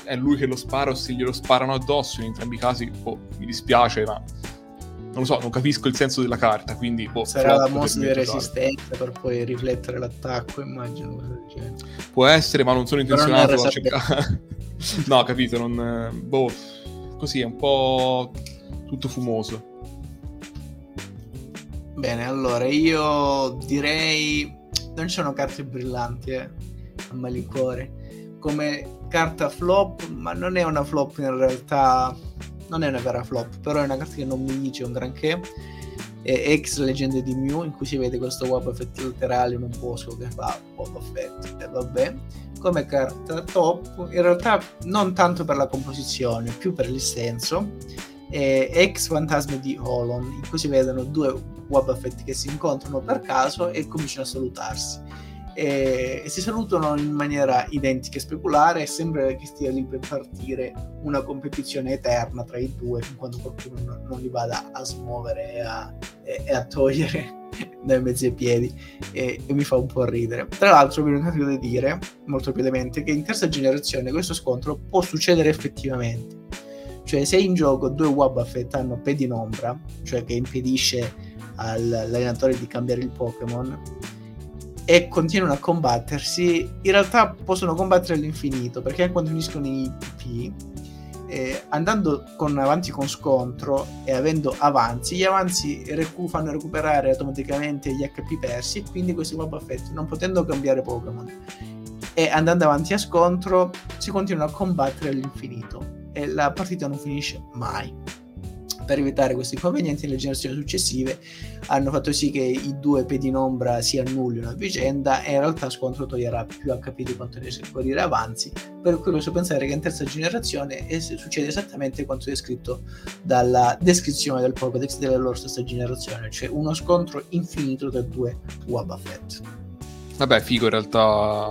è lui che lo spara o se glielo sparano addosso. In entrambi i casi, boh, mi dispiace, ma non lo so, non capisco il senso della carta, quindi boh, sarà la mossa di resistenza per poi riflettere l'attacco, immagino. Può essere, ma non sono intenzionato non a cercare. *laughs* no, capito, non boh, così è un po' tutto fumoso. Bene, allora io direi non ci sono carte brillanti, eh, a malincuore. Come carta flop, ma non è una flop in realtà non è una vera flop, però è una carta che non mi dice un granché. È ex leggende di Mew, in cui si vede questo Wobbuffet laterale in un bosco che fa Wobbuffet, e vabbè. Come carta top, in realtà non tanto per la composizione, più per il senso. È ex fantasma di Holon, in cui si vedono due Wobbuffet che si incontrano per caso e cominciano a salutarsi. e, e si salutano in maniera identica e speculare sembra che stia lì per partire una competizione eterna tra i due fin quando qualcuno non, non li vada a smuovere e a, e, e a togliere *laughs* dai mezzi ai piedi e, e, mi fa un po' ridere. Tra l'altro mi è da dire molto rapidamente che in terza generazione questo scontro può succedere effettivamente. Cioè se in gioco due Wobbuffet hanno pedinombra, cioè che impedisce all'allenatore di cambiare il Pokémon, e continuano a combattersi, in realtà possono combattere all'infinito, perché quando finiscono i PP, eh, andando con, avanti con scontro e avendo avanzi, gli avanzi recu- fanno recuperare automaticamente gli HP persi quindi questi Wobba Fett, non potendo cambiare Pokémon. E andando avanti a scontro, si continuano a combattere all'infinito e la partita non finisce mai per evitare questi inconvenienti le generazioni successive hanno fatto sì che i due pedi in ombra si annullino a vicenda e in realtà scontro toglierà più HP di quanto ne dire avanzi per cui posso pensare che in terza generazione succede esattamente quanto descritto dalla descrizione del Pokédex della loro stessa generazione cioè uno scontro infinito tra due Wabafet vabbè figo in realtà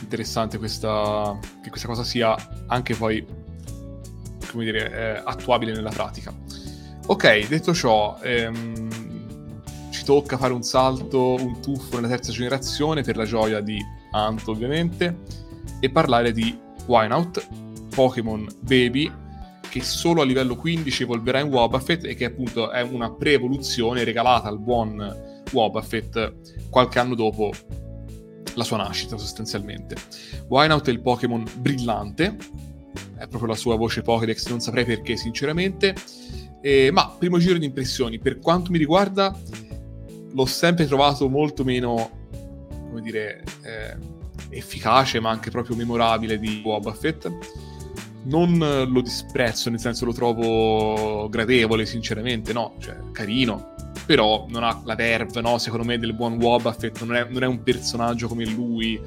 interessante questa, che questa cosa sia anche poi come dire, eh, attuabile nella pratica. Ok, detto ciò, ehm, ci tocca fare un salto, un tuffo nella terza generazione per la gioia di Ant ovviamente e parlare di Wineout, Pokémon Baby, che solo a livello 15 evolverà in Wobbuffet e che appunto è una pre-evoluzione regalata al buon Wobbuffet qualche anno dopo la sua nascita sostanzialmente. Wineout è il Pokémon brillante, è proprio la sua voce Pokédex, non saprei perché sinceramente. Eh, ma primo giro di impressioni, per quanto mi riguarda, l'ho sempre trovato molto meno, come dire, eh, efficace, ma anche proprio memorabile di Boba Fett. Non lo disprezzo, nel senso lo trovo gradevole, sinceramente, no, cioè carino, però non ha la verve, no, secondo me, del buon Wobbuffet, non non è un personaggio come lui,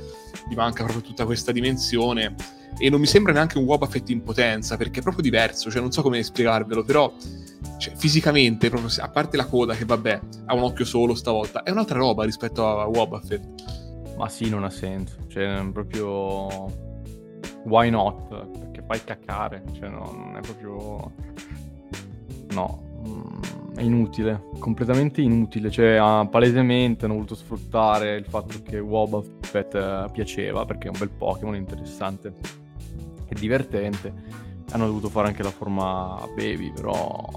gli manca proprio tutta questa dimensione e non mi sembra neanche un Wobbuffet in potenza perché è proprio diverso, cioè non so come spiegarvelo, però cioè, fisicamente, proprio, a parte la coda che vabbè ha un occhio solo stavolta, è un'altra roba rispetto a Wobbuffet. Ma sì, non ha senso, cioè proprio why not? Perché fai cacare, cioè no, non è proprio no, mm, è inutile, completamente inutile, cioè palesemente hanno voluto sfruttare il fatto che Wobbuffet eh, piaceva perché è un bel Pokémon interessante e divertente hanno dovuto fare anche la forma baby, però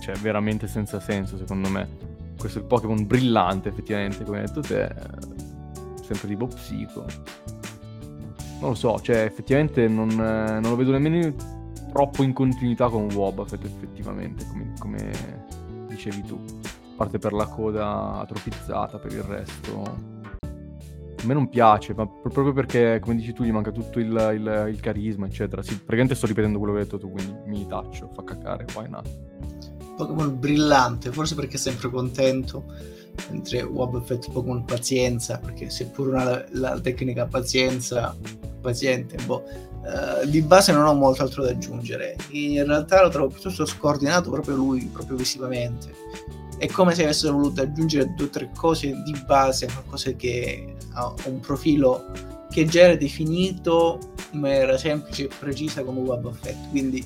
cioè veramente senza senso secondo me. Questo è il Pokémon brillante effettivamente, come hai detto te, sempre tipo psico. Non lo so, cioè effettivamente non, non lo vedo nemmeno troppo in continuità con Wobbuffet effettivamente, come, come dicevi tu. A parte per la coda atrofizzata, per il resto a me non piace, ma proprio perché, come dici tu, gli manca tutto il, il, il carisma, eccetera. Sì, praticamente sto ripetendo quello che hai detto tu, quindi mi taccio, fa cacare, why not? Pokémon brillante, forse perché è sempre contento, mentre Wobbuffet Pokémon pazienza, perché seppur una, la tecnica pazienza, paziente, boh, uh, di base non ho molto altro da aggiungere. In realtà lo trovo piuttosto scordinato proprio lui, proprio visivamente è come se avessero voluto aggiungere due o tre cose di base, qualcosa che ha un profilo che già era definito in maniera semplice e precisa come Web Effect, quindi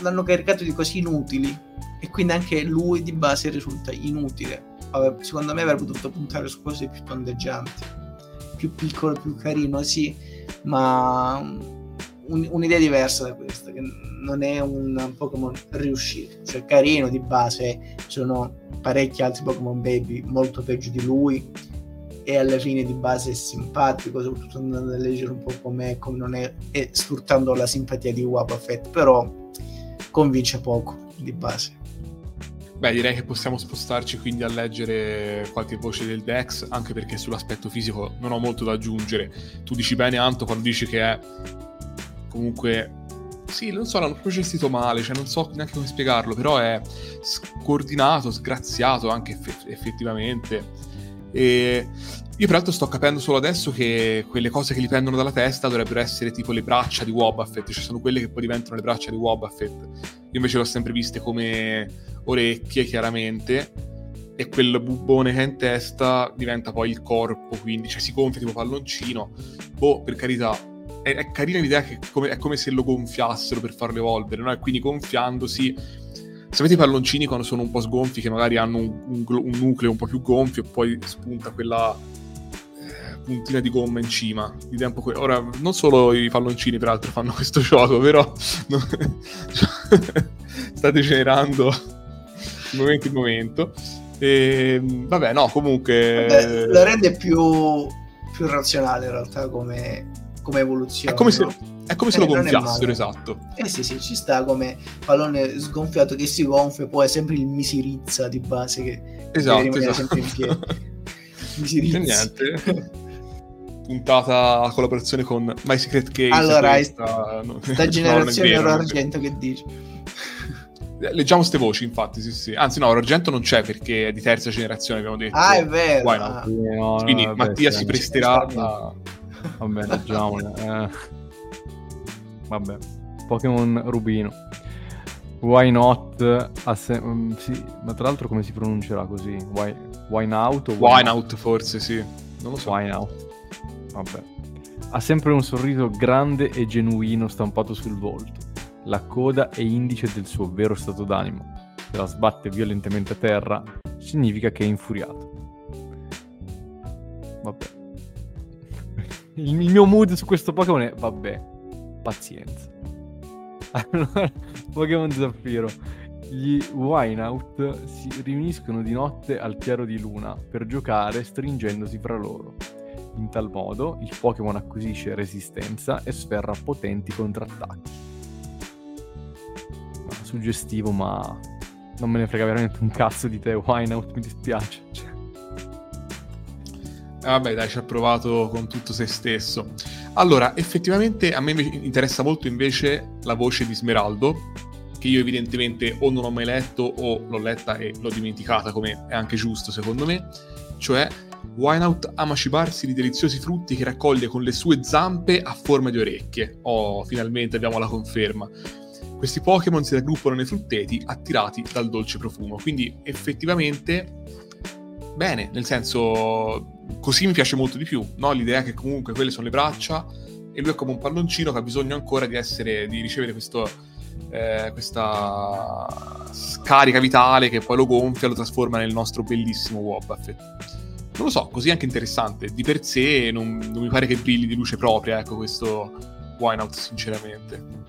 l'hanno caricato di cose inutili. E quindi anche lui di base risulta inutile. Secondo me avrebbe dovuto puntare su cose più tondeggianti, più piccolo, più carino, sì, ma un, un'idea diversa da questa, che non è un Pokémon riuscito, cioè carino di base, sono parecchi altri Pokémon Baby molto peggio di lui. E alla fine di base è simpatico, soprattutto andando a leggere un po' com'è, come non è, e sfruttando la simpatia di Wabafet, però convince poco di base. Beh, direi che possiamo spostarci quindi a leggere qualche voce del Dex, anche perché sull'aspetto fisico non ho molto da aggiungere. Tu dici bene, Anto, quando dici che è comunque sì, non so, l'hanno proprio gestito male, cioè non so neanche come spiegarlo, però è scordinato, sgraziato anche eff- effettivamente. E io peraltro sto capendo solo adesso che quelle cose che gli pendono dalla testa dovrebbero essere tipo le braccia di Wobbuffet, cioè sono quelle che poi diventano le braccia di Wobbuffet. Io invece le ho sempre viste come orecchie, chiaramente. e quel bubbone che è in testa diventa poi il corpo, quindi cioè, si gonfia tipo palloncino. Boh, per carità, è, è carina l'idea che come, è come se lo gonfiassero per farlo evolvere, no? E quindi gonfiandosi... Sapete i palloncini quando sono un po' sgonfi, che magari hanno un, un, un nucleo un po' più gonfio e poi spunta quella puntina di gomma in cima. Que- Ora, non solo i palloncini, peraltro, fanno questo *laughs* gioco, però *laughs* *laughs* state generando di momento in momento. E, vabbè, no, comunque... Vabbè, lo rende più, più razionale in realtà come, come evoluzione. È come se, è come se eh, lo gonfiassero, esatto. Eh sì, sì, ci sta come pallone sgonfiato che si gonfia, poi è sempre il misirizza di base che esatto, deve esatto. sempre in piedi. misirizza. niente. Puntata a collaborazione con My Secret Case. Allora, questa, no, sta *laughs* generazione oro argento che dici? Leggiamo queste voci, infatti, sì, sì. Anzi, no, l'argento non c'è perché è di terza generazione, abbiamo detto. Ah, è vero. Ah. No, Quindi no, Mattia vabbè, si presterà a... Vabbè, *laughs* leggiamole. Eh. Vabbè, Pokémon Rubino. Why not? Se- um, sì, ma tra l'altro come si pronuncerà così? Why, why not? O why, why not forse, sì. Non lo so. Why not? Vabbè. Ha sempre un sorriso grande e genuino stampato sul volto la coda è indice del suo vero stato d'animo. Se la sbatte violentemente a terra, significa che è infuriato. Vabbè. Il mio mood su questo Pokémon è, vabbè, pazienza. Allora, *laughs* Pokémon Zaffiro. Gli Wineout si riuniscono di notte al chiaro di luna per giocare stringendosi fra loro. In tal modo il Pokémon acquisisce resistenza e sferra potenti contrattacchi suggestivo, ma non me ne frega veramente un cazzo di te, Wineout, mi dispiace. Vabbè, dai, ci ha provato con tutto se stesso. Allora, effettivamente a me interessa molto invece la voce di Smeraldo, che io evidentemente o non ho mai letto o l'ho letta e l'ho dimenticata, come è anche giusto secondo me. Cioè, Wineout ama cibarsi di deliziosi frutti che raccoglie con le sue zampe a forma di orecchie. Oh, finalmente abbiamo la conferma questi Pokémon si raggruppano nei frutteti attirati dal dolce profumo. Quindi effettivamente bene, nel senso così mi piace molto di più, no? L'idea che comunque quelle sono le braccia e lui è come un palloncino che ha bisogno ancora di essere di ricevere questo, eh, questa scarica vitale che poi lo gonfia e lo trasforma nel nostro bellissimo Wobbuffet. Non lo so, così anche interessante. Di per sé non, non mi pare che brilli di luce propria, ecco, questo Wineout, sinceramente.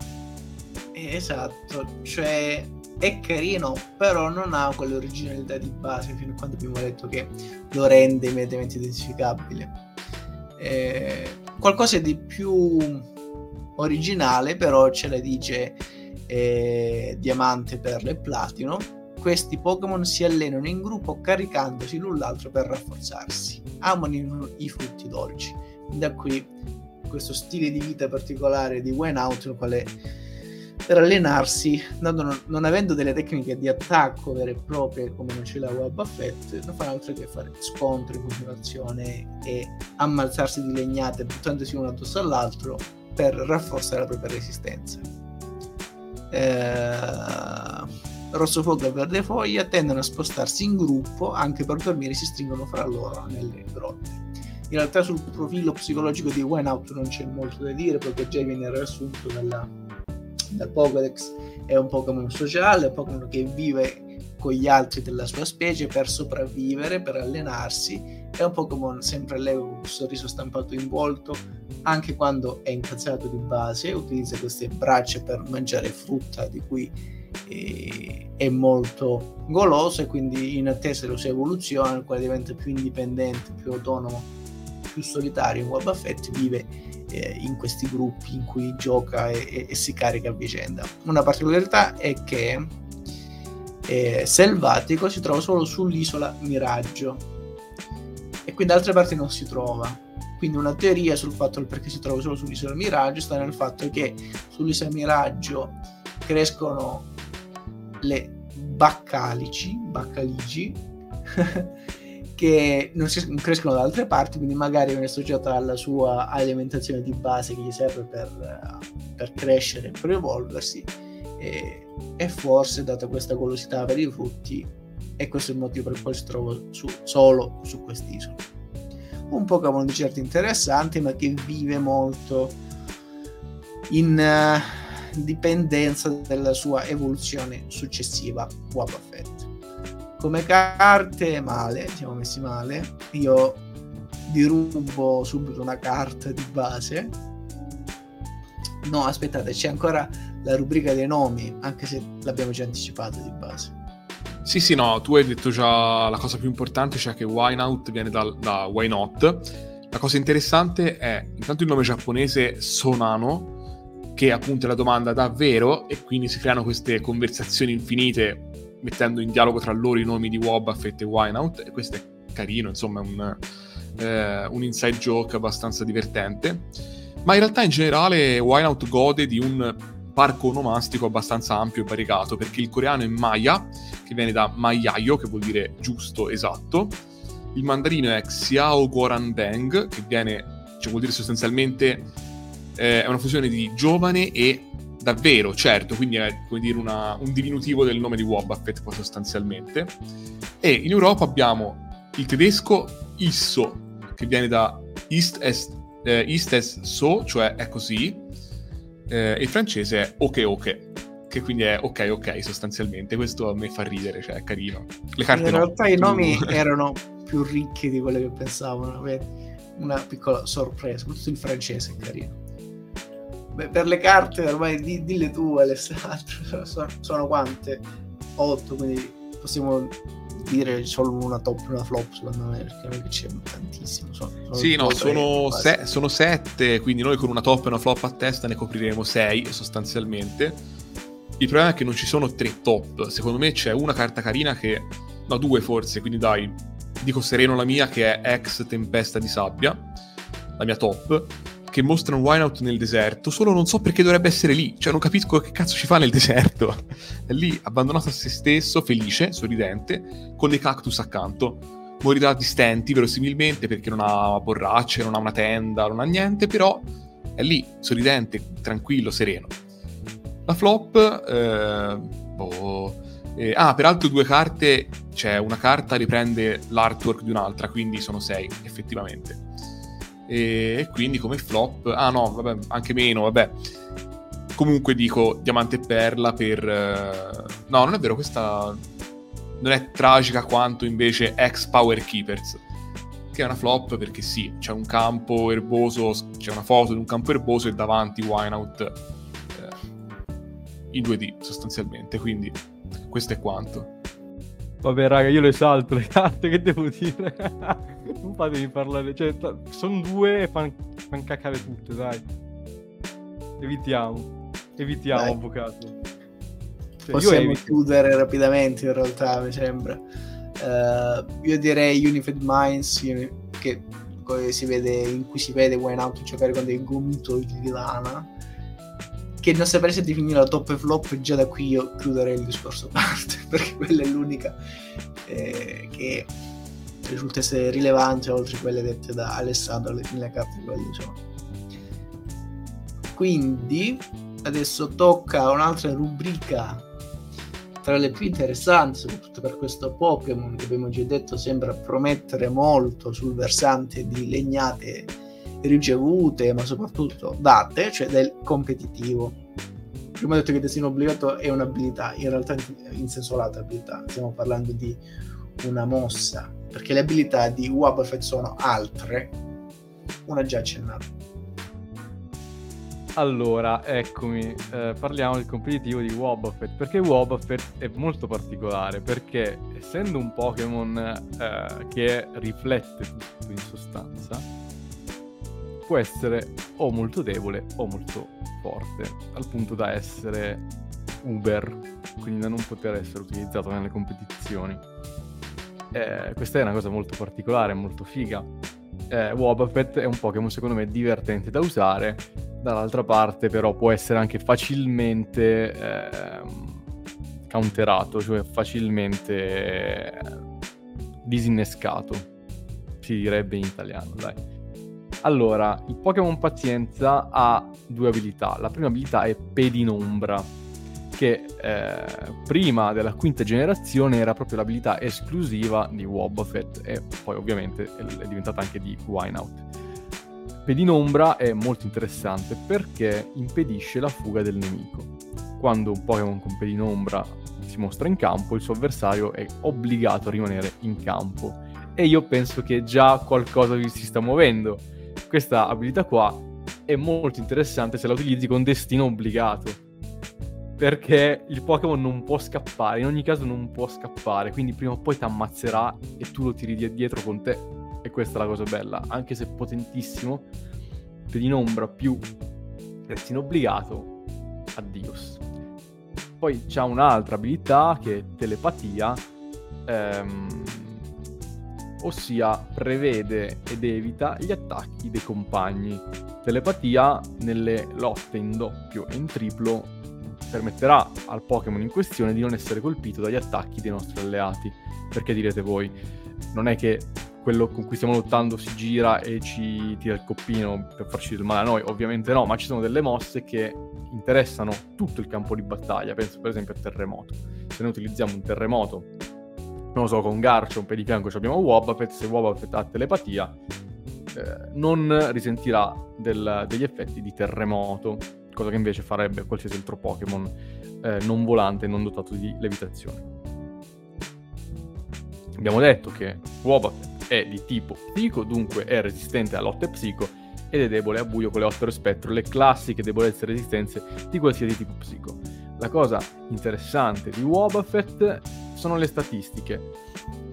Esatto, cioè è carino, però non ha quell'originalità di base fino a quando abbiamo detto che lo rende immediatamente identificabile. Eh, qualcosa di più originale, però ce la dice eh, Diamante, Perla e Platino. Questi Pokémon si allenano in gruppo caricandosi l'un l'altro per rafforzarsi. Amano i, frutti dolci. Da qui questo stile di vita particolare di Wayne Out, nel quale per allenarsi, non, non, avendo delle tecniche di attacco vere e proprie come non ce l'ha Web Affett, non fanno altro che fare scontri in continuazione e ammazzarsi di legnate buttandosi uno addosso all'altro per rafforzare la propria resistenza. Eh, Rosso Fuoco e Verde Foglia tendono a spostarsi in gruppo, anche per dormire si stringono fra loro nelle grotte. In realtà sul profilo psicologico di Wine Out non c'è molto da dire perché già viene riassunto nella dal Pokédex è un Pokémon sociale, un Pokémon che vive con gli altri della sua specie per sopravvivere, per allenarsi. È un Pokémon sempre allegro con un sorriso stampato in volto, anche quando è incazzato di base, utilizza queste braccia per mangiare frutta di cui è molto goloso e quindi in attesa della sua evoluzione, nel quale diventa più indipendente, più autonomo, più solitario Wobba Fett, vive eh, in questi gruppi in cui gioca e, e, si carica a vicenda. Una particolarità è che eh, Selvatico si trova solo sull'isola Miraggio e quindi da altre parti non si trova. Quindi una teoria sul fatto perché si trova solo sull'isola Miraggio sta nel fatto che sull'isola Miraggio crescono le baccalici, baccalici *laughs* che non, si, crescono da altre parti, quindi magari viene associata alla sua alimentazione di base che gli serve per, per crescere, per evolversi. E, e, forse, data questa golosità per i frutti, e questo è il motivo per quale si trova su, solo su quest'isola. Un Pokémon di certo interessante, ma che vive molto in uh, dipendenza dalla sua evoluzione successiva, Wobbuffet. Come carte, male, siamo messi male. Io dirubo subito una carta di base. No, aspettate, c'è ancora la rubrica dei nomi, anche se l'abbiamo già anticipato di base. Sì, sì, no, tu hai detto già la cosa più importante, cioè che Why Not viene da, da Why Not. La cosa interessante è intanto il nome giapponese Sonano, che appunto è la domanda davvero, e quindi si creano queste conversazioni infinite mettendo in dialogo tra loro i nomi di Wobbuffet e Wineout, e questo è carino, insomma, è un, eh, un inside joke abbastanza divertente. Ma in realtà in generale Wineout gode di un parco onomastico abbastanza ampio e variegato, perché il coreano è Maya, che viene da Maiaio, che vuol dire giusto, esatto. Il mandarino è Xiao Goran Beng, che viene, cioè vuol dire sostanzialmente, eh, è una fusione di giovane e davvero, certo, quindi è come dire una, un diminutivo del nome di Wobbuffet poi sostanzialmente. E in Europa abbiamo il tedesco Isso, che viene da East as, eh, East as So, cioè è così, eh, e il francese è Ok Ok, che quindi è ok ok sostanzialmente. Questo a me fa ridere, cioè è carino. Le carte In no, realtà i nomi *laughs* erano più ricchi di quello che pensavano, una piccola sorpresa, soprattutto il francese è carino. Beh, per le carte ormai di, dille tu Alessandro, *laughs* sono, sono quante? 8, quindi possiamo dire solo una top e una flop secondo me perché c'è tantissimo sono, sono sì no sono, se, sono sette quindi noi con una top e una flop a testa ne copriremo sei sostanzialmente. Il problema è che non ci sono tre top. Secondo me c'è una carta carina che no due forse quindi dai dico sereno la mia che è ex tempesta di sabbia la mia top che mostra un Wineout nel deserto, solo non so perché dovrebbe essere lì, cioè non capisco che cazzo ci fa nel *laughs* deserto. È lì, abbandonato a se stesso, felice, sorridente, con dei cactus accanto. Morirà di stenti, verosimilmente, perché non ha borracce, non ha una tenda, non ha niente, però è lì, sorridente, tranquillo, sereno. La flop, eh, boh... Eh, ah, peraltro due carte, cioè una carta riprende l'artwork di un'altra, quindi sono sei, effettivamente e, quindi come flop, ah no, vabbè, anche meno, vabbè. Comunque dico Diamante e Perla per... Uh... no, non è vero, questa non è tragica quanto invece Ex Power Keepers, che è una flop perché sì, c'è un campo erboso, c'è una foto di un campo erboso e davanti Wineout eh, in 2D sostanzialmente, quindi questo è quanto. Vabbè, raga, io le salto le carte, che devo dire? *laughs* non fatemi parlare, cioè, t- sono due e fanno fan cacare tutte, dai. Evitiamo, evitiamo, dai. avvocato. Cioè, Possiamo chiudere rapidamente, in realtà, mi sembra. Uh, io direi Unified Minds, che si vede, in cui si vede Wayne Out giocare con dei gomitoli di lana che non saprei definire la top e flop, già da qui io chiuderei il discorso a parte, *laughs* perché quella è l'unica eh, che risulta essere rilevante oltre quelle dette da Alessandro nelle carte di quelli sono. Quindi adesso tocca un'altra rubrica tra le più interessanti, soprattutto per questo Pokémon che abbiamo già detto sembra promettere molto sul versante di legnate ricevute, ma soprattutto date, cioè del competitivo. Prima ho detto che destino obbligato è un'abilità, in realtà in senso lato abilità, stiamo parlando di una mossa, perché le abilità di Wobbuffet sono altre, una già accennata. Allora, eccomi, eh, parliamo del competitivo di Wobbuffet, perché Wobbuffet è molto particolare, perché essendo un Pokémon eh, che riflette tutto in sostanza, può essere o molto debole o molto forte, al punto da essere Uber, quindi da non poter essere utilizzato nelle competizioni. Eh, questa è una cosa molto particolare, molto figa. Eh, Wobbuffet è un Pokémon secondo me divertente da usare, dall'altra parte però può essere anche facilmente eh, counterato, cioè facilmente eh, disinnescato, si direbbe in italiano, dai. Allora, il Pokémon Pazienza ha due abilità. La prima abilità è Pedinombra, che eh, prima della quinta generazione era proprio l'abilità esclusiva di Wobbuffet e poi ovviamente è diventata anche di Wineout. Pedinombra è molto interessante perché impedisce la fuga del nemico. Quando un Pokémon con Pedinombra si mostra in campo, il suo avversario è obbligato a rimanere in campo. E io penso che già qualcosa vi si sta muovendo. Questa abilità qua è molto interessante se la utilizzi con destino obbligato perché il Pokémon non può scappare, in ogni caso non può scappare, quindi prima o poi ti ammazzerà e tu lo tiri dietro con te. E questa è la cosa bella, anche se potentissimo, per in ombra più destino obbligato, addios. Poi c'ha un'altra abilità che è telepatia, ehm, ossia prevede ed evita gli attacchi dei compagni. Telepatia nelle lotte in doppio e in triplo permetterà al Pokémon in questione di non essere colpito dagli attacchi dei nostri alleati. Perché direte voi, non è che quello con cui stiamo lottando si gira e ci tira il coppino per farci del male a noi, ovviamente no, ma ci sono delle mosse che interessano tutto il campo di battaglia, penso per esempio al terremoto. Se noi utilizziamo un terremoto, non lo so, con Garchomp e di fianco abbiamo Wobbuffet, se Wobbuffet ha telepatia, eh, non risentirà del, degli effetti di terremoto cosa che invece farebbe qualsiasi altro Pokémon eh, non volante, non dotato di levitazione. Abbiamo detto che Wobbuffet è di tipo psico, dunque è resistente a lotte psico ed è debole a buio con le 8 spettro, le classiche debolezze e resistenze di qualsiasi tipo psico. La cosa interessante di Wobbuffet sono le statistiche.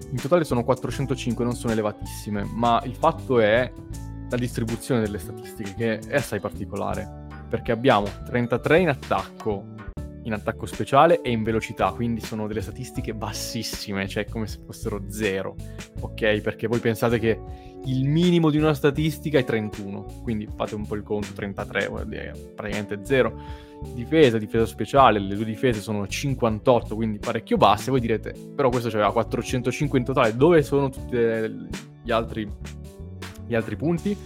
In totale sono 405, non sono elevatissime, ma il fatto è la distribuzione delle statistiche che è assai particolare perché abbiamo 33 in attacco, in attacco speciale e in velocità, quindi sono delle statistiche bassissime, cioè come se fossero zero, ok? Perché voi pensate che il minimo di una statistica è 31, quindi fate un po' il conto, 33 vuol dire praticamente zero. Difesa, difesa speciale, le due difese sono 58, quindi parecchio basse. Voi direte, però questo c'aveva 405 in totale, dove sono tutti gli altri, gli altri punti?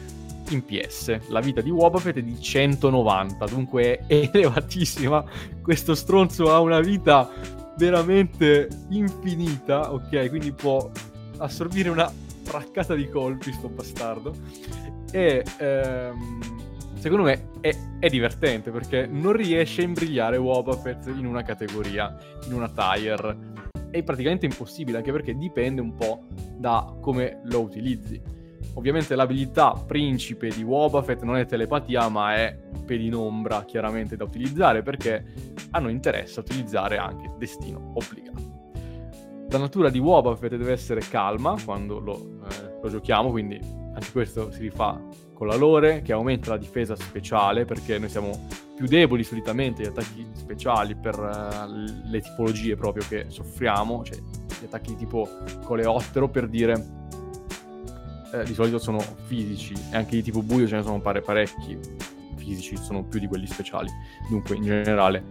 in PS. La vita di Wobbuffet è di 190, dunque è *laughs* elevatissima. Questo stronzo ha una vita veramente infinita, ok? Quindi può assorbire una fraccata di colpi, sto bastardo. E ehm, secondo me è, è, divertente perché non riesce a imbrigliare Wobbuffet in una categoria, in una tire. È praticamente impossibile, anche perché dipende un po' da come lo utilizzi Ovviamente l'abilità principe di Wobbuffet non è telepatia, ma è pedinombra chiaramente da utilizzare perché a noi interessa utilizzare anche destino obbligato. La natura di Wobbuffet deve essere calma quando lo, eh, lo giochiamo, quindi anche questo si rifà con la lore che aumenta la difesa speciale perché noi siamo più deboli solitamente agli attacchi speciali per uh, le tipologie proprio che soffriamo, cioè gli attacchi tipo coleottero per dire eh, di solito sono fisici e anche di tipo buio ce ne sono pare parecchi fisici, sono più di quelli speciali. Dunque, in generale,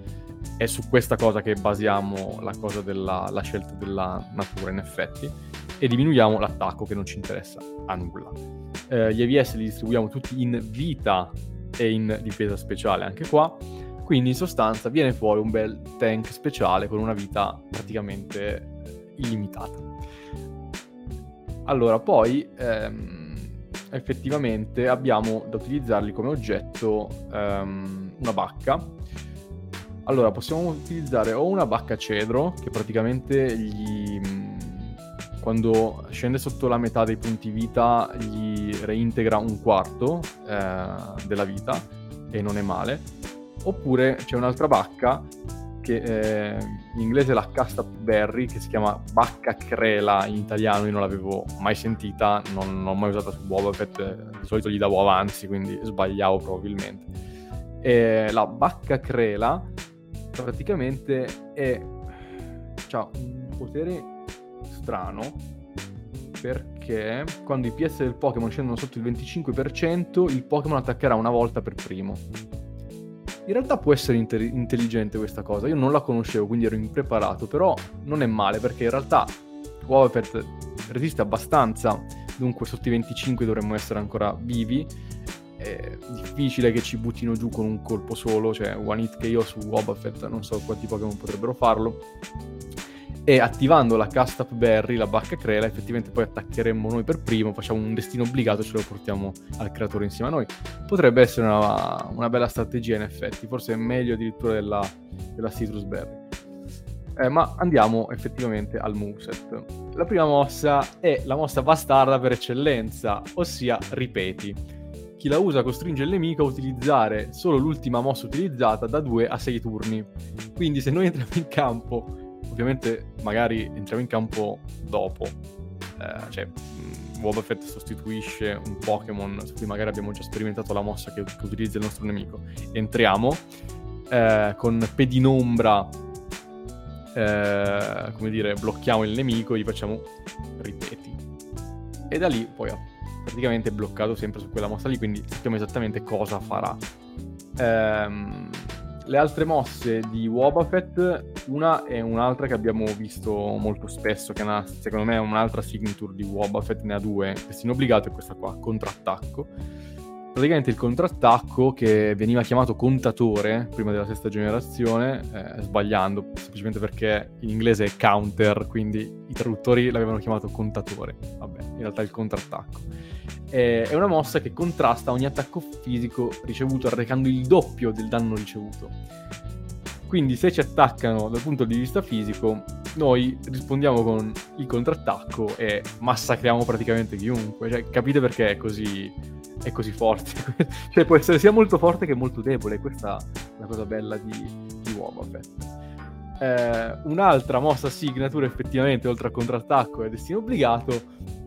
è su questa cosa che basiamo la cosa della la scelta della natura, in effetti, e diminuiamo l'attacco che non ci interessa a nulla. Eh, gli EVS li distribuiamo tutti in vita e in difesa speciale anche qua. Quindi in sostanza viene fuori un bel tank speciale con una vita praticamente illimitata. Allora, poi ehm, effettivamente abbiamo da utilizzarli come oggetto ehm, una bacca. Allora, possiamo utilizzare o una bacca cedro, che praticamente gli, quando scende sotto la metà dei punti vita gli reintegra un quarto eh, della vita, e non è male. Oppure c'è un'altra bacca che eh, in inglese è la casta berry, che si chiama bacca crela in italiano, io non l'avevo mai sentita, non, l'ho mai usata su Boba di solito gli davo avanzi, quindi sbagliavo probabilmente. E la bacca crela praticamente è, ha un potere strano perché quando i PS del Pokémon scendono sotto il 25%, il Pokémon attaccherà una volta per primo in realtà può essere inter- intelligente questa cosa, io non la conoscevo, quindi ero impreparato, però non è male perché in realtà Wobbuffet resiste abbastanza, dunque sotto i 25 dovremmo essere ancora vivi. È difficile che ci buttino giù con un colpo solo, cioè one hit io su Wobbuffet non so quanti Pokémon potrebbero farlo. E attivando la Cast Up Berry, la bacca crela, effettivamente poi attaccheremmo noi per primo, facciamo un destino obbligato e ce lo portiamo al creatore insieme a noi. Potrebbe essere una, una bella strategia in effetti, forse è meglio addirittura della, della Citrus Berry. Eh, ma andiamo effettivamente al moveset. La prima mossa è la mossa bastarda per eccellenza, ossia ripeti chi la usa costringe il nemico a utilizzare solo l'ultima mossa utilizzata da 2 a 6 turni. Quindi se noi entriamo in campo, ovviamente magari entriamo in campo dopo, eh, cioè Wobbuffet sostituisce un Pokémon su cui magari abbiamo già sperimentato la mossa che, che utilizza il nostro nemico. Entriamo eh, con pedinombra, eh, come dire, blocchiamo il nemico, gli facciamo ripeti. E da lì poi praticamente bloccato sempre su quella mossa lì, quindi sappiamo esattamente cosa farà. Ehm, le altre mosse di Wobbuffet, una è un'altra che abbiamo visto molto spesso, che è una, secondo me è un'altra signature di Wobbuffet, ne ha due, destino obbligato e questa qua, contrattacco praticamente il contrattacco che veniva chiamato contatore prima della sesta generazione, eh, sbagliando, semplicemente perché in inglese è counter, quindi i traduttori l'avevano chiamato contatore. Vabbè, in realtà è il contrattacco. È una mossa che contrasta ogni attacco fisico ricevuto arrecando il doppio del danno ricevuto. Quindi se ci attaccano dal punto di vista fisico, noi rispondiamo con il contrattacco e massacriamo praticamente chiunque. Cioè, capite perché è così è così forte. *laughs* cioè può essere sia molto forte che molto debole, questa è la cosa bella di, di Wobbuffet. Eh, un'altra mossa signature effettivamente, oltre al contrattacco e destino obbligato,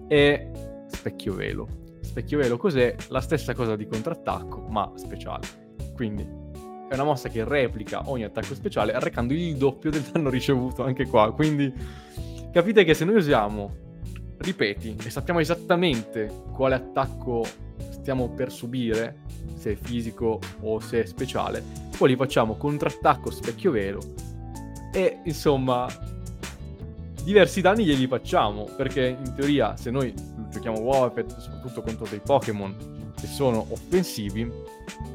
è Specchio Velo. Specchio Velo cos'è? La stessa cosa di contrattacco, ma speciale. Quindi è una mossa che replica ogni attacco speciale arrecando il doppio del danno ricevuto anche qua. Quindi capite che se noi usiamo ripeti e sappiamo esattamente quale attacco stiamo per subire, se è fisico o se è speciale, poi li facciamo contrattacco specchio velo e insomma diversi danni glieli facciamo perché in teoria se noi giochiamo Warped soprattutto contro dei Pokémon che sono offensivi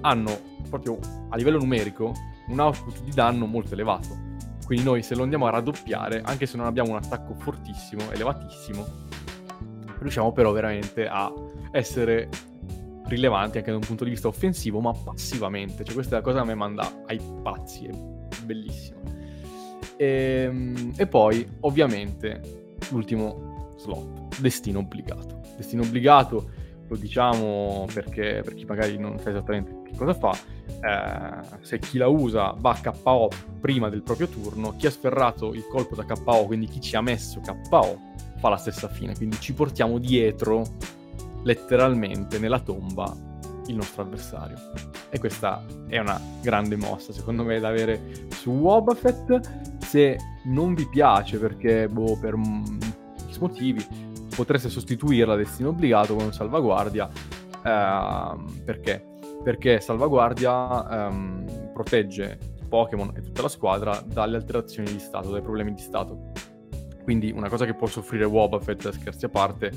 hanno proprio a livello numerico un output di danno molto elevato. Quindi noi se lo andiamo a raddoppiare anche se non abbiamo un attacco fortissimo elevatissimo riusciamo però veramente a essere rilevanti anche da un punto di vista offensivo, ma passivamente. Cioè, questa è la cosa che me manda ai pazzi, è bellissima. E, ehm, e poi, ovviamente, l'ultimo slot, destino obbligato. Destino obbligato lo diciamo perché per chi magari non sa esattamente che cosa fa, eh, se chi la usa va a KO prima del proprio turno, chi ha sferrato il colpo da KO, quindi chi ci ha messo KO, fa la stessa fine, quindi ci portiamo dietro letteralmente nella tomba il nostro avversario. E questa è una grande mossa, secondo me, da avere su Wobbuffet. Se non vi piace, perché boh, per X motivi, potreste sostituirla a destino obbligato con salvaguardia. Ehm, perché? Perché salvaguardia ehm, protegge Pokémon e tutta la squadra dalle alterazioni di stato, dai problemi di stato. Quindi una cosa che può soffrire Wobbuffet, scherzi a parte,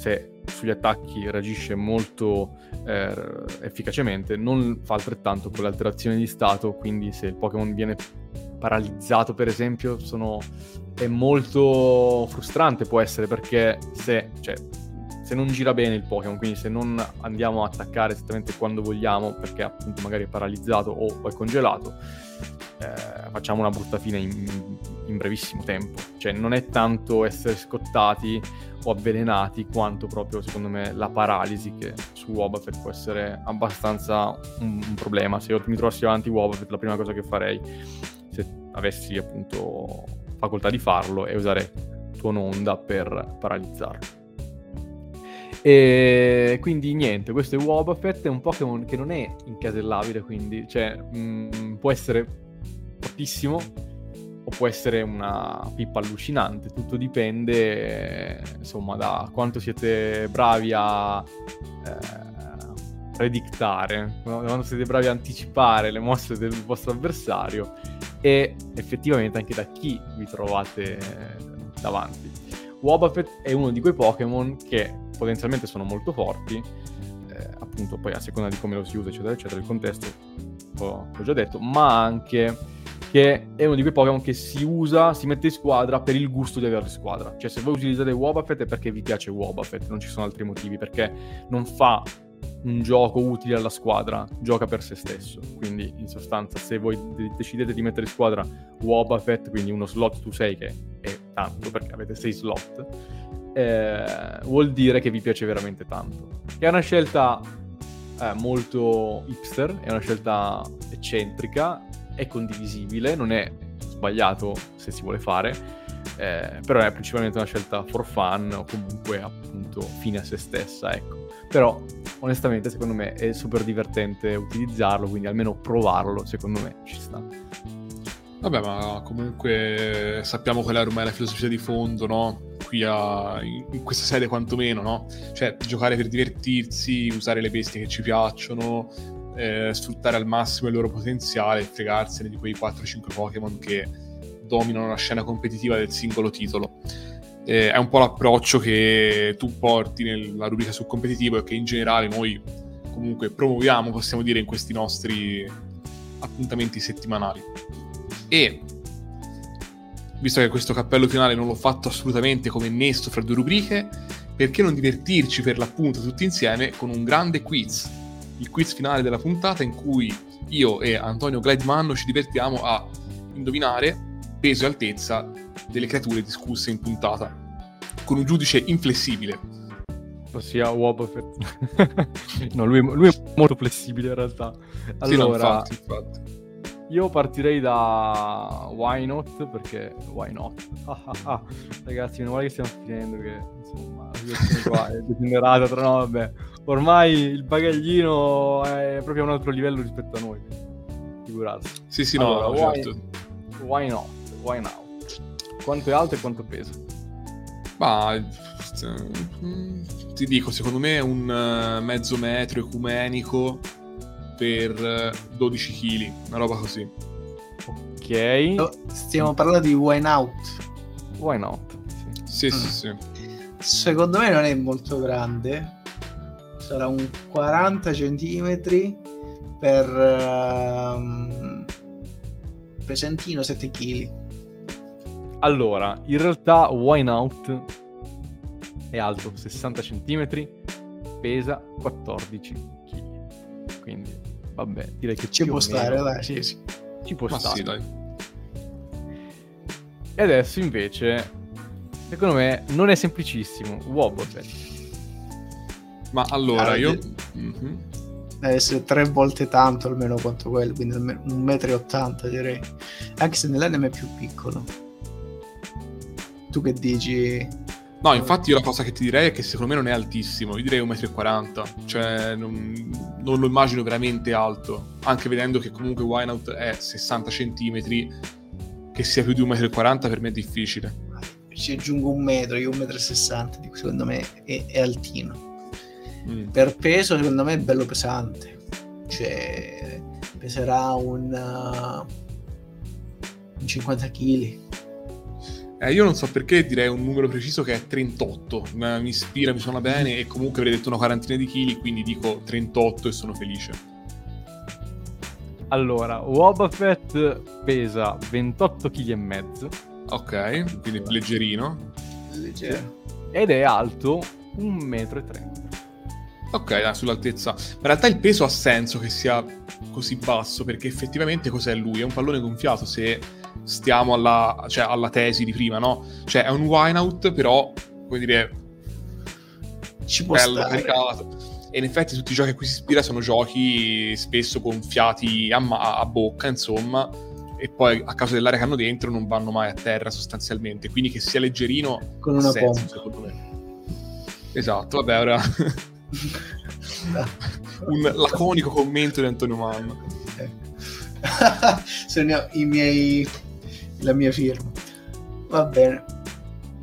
se sugli attacchi reagisce molto eh, efficacemente, non fa altrettanto con le alterazioni di stato, quindi se il Pokémon viene paralizzato per esempio sono... è molto frustrante può essere perché se, cioè, se non gira bene il Pokémon, quindi se non andiamo a attaccare esattamente quando vogliamo perché appunto magari è paralizzato o è congelato, eh, facciamo una brutta fine in, in brevissimo tempo. Cioè non è tanto essere scottati o avvelenati quanto proprio secondo me la paralisi che su Wobbuffet può essere abbastanza un, un problema. Se io mi trovassi davanti Wobbuffet la prima cosa che farei se avessi appunto facoltà di farlo è usare tuono onda per paralizzarlo. E quindi niente, questo è Wobbuffet, è un Pokémon che non è incasellabile, quindi cioè, mh, mm, può essere fortissimo o può essere una pippa allucinante, tutto dipende insomma da quanto siete bravi a eh, predictare, quando siete bravi a anticipare le mosse del vostro avversario e effettivamente anche da chi vi trovate davanti. Wobbuffet è uno di quei Pokémon che potenzialmente sono molto forti, eh, eh, appunto poi a seconda di come lo si usa, eccetera, eccetera, il contesto l'ho già detto, ma anche che è uno di quei Pokémon che si usa, si mette in squadra per il gusto di averlo in squadra. Cioè, se voi utilizzate Wobbuffet è perché vi piace Wobbuffet, non ci sono altri motivi, perché non fa un gioco utile alla squadra, gioca per se stesso. Quindi, in sostanza, se voi decidete di mettere in squadra Wobbuffet, quindi uno slot tu 6 che è tanto, perché avete 6 slot, eh, vuol dire che vi piace veramente tanto. È una scelta eh, molto hipster, è una scelta eccentrica, è condivisibile, non è sbagliato se si vuole fare, eh, però è principalmente una scelta for fun o comunque appunto fine a se stessa, ecco. Però onestamente secondo me è super divertente utilizzarlo, quindi almeno provarlo secondo me ci sta. Vabbè, ma comunque sappiamo qual è ormai la filosofia di fondo, no? Qui a, in questa sede quantomeno, no? Cioè, giocare per divertirsi, usare le bestie che ci piacciono, eh, sfruttare al massimo il loro potenziale e fregarsene di quei 4-5 Pokémon che dominano la scena competitiva del singolo titolo. Eh, è un po' l'approccio che tu porti nella rubrica sul competitivo e che in generale noi comunque promuoviamo, possiamo dire, in questi nostri appuntamenti settimanali. E visto che questo cappello finale non l'ho fatto assolutamente come nesto fra due rubriche, perché non divertirci per l'appunto tutti insieme con un grande quiz il quiz finale della puntata in cui io e Antonio Glidemanno ci divertiamo a indovinare peso e altezza delle creature discusse in puntata, con un giudice inflessibile. Ossia Wobbuffet. *laughs* no, lui, lui, è molto flessibile in realtà. Allora, sì, no, infatti, infatti. Io partirei da Why Not, perché Why Not? Ah, ah, ah. Ragazzi, meno male che stiamo finendo, che insomma, la situazione qua è degenerata, però no, vabbè ormai il bagaglino è proprio a un altro livello rispetto a noi. Figurarsi. Sì, sì, allora, no, why, certo. Why not? Why now? Quanto è alto e quanto pesa? Ma ti dico, secondo me è un eh, mezzo metro ecumenico per 12 eh, kg, una roba così. Ok. Stiamo parlando di why out. Why not? Sì, sì, mm. sì, sì. Secondo me non è molto grande sarà un 40 cm per um, pesantino 7 kg. Allora, in realtà Wineout è alto 60 cm, pesa 14 kg. Quindi, vabbè, direi che ci può stare, meno, dai, sì, sì. Ci può Ma stare. Sì, dai. E adesso invece, secondo me, non è semplicissimo. Wobbuffet ma allora, ah, io... Mm-hmm. Deve essere tre volte tanto almeno quanto quello, quindi un metro e ottanta direi. Anche se nell'anime è più piccolo. Tu che dici? No, infatti io la cosa che ti direi è che secondo me non è altissimo, io direi 1,40 m, cioè non, non, lo immagino veramente alto, anche vedendo che comunque Wineout è 60 cm, che sia più di 1,40 m per me è difficile. Ci aggiungo un metro, io 1,60 m, secondo me è, è altino. Mm. Per peso, secondo me è bello pesante. Cioè, peserà un, uh, un 50 kg. Eh, io non so perché direi un numero preciso che è 38. Mi ispira, mi suona bene e comunque avrei detto una quarantina di chili, quindi dico 38 e sono felice. Allora, Wobbuffet pesa 28 kg e mezzo. Ok, quindi leggerino. Leggero. Ed è alto 1,30 m. Ok, dai, sull'altezza. Ma in realtà il peso ha senso che sia così basso, perché effettivamente cos'è lui? È un pallone gonfiato se stiamo alla, cioè, alla tesi di prima, no? Cioè è un wineout, però, come dire, ci può bello, stare. caricato. E in effetti tutti i giochi a cui si ispira sono giochi spesso gonfiati a, ma- a bocca, insomma, e poi a causa dell'aria che hanno dentro non vanno mai a terra sostanzialmente. Quindi che sia leggerino con una senso, pompa. secondo me. Esatto, vabbè, ora *laughs* un laconico commento di Antonio Manno. *laughs* Sono i miei la mia firma. Va bene.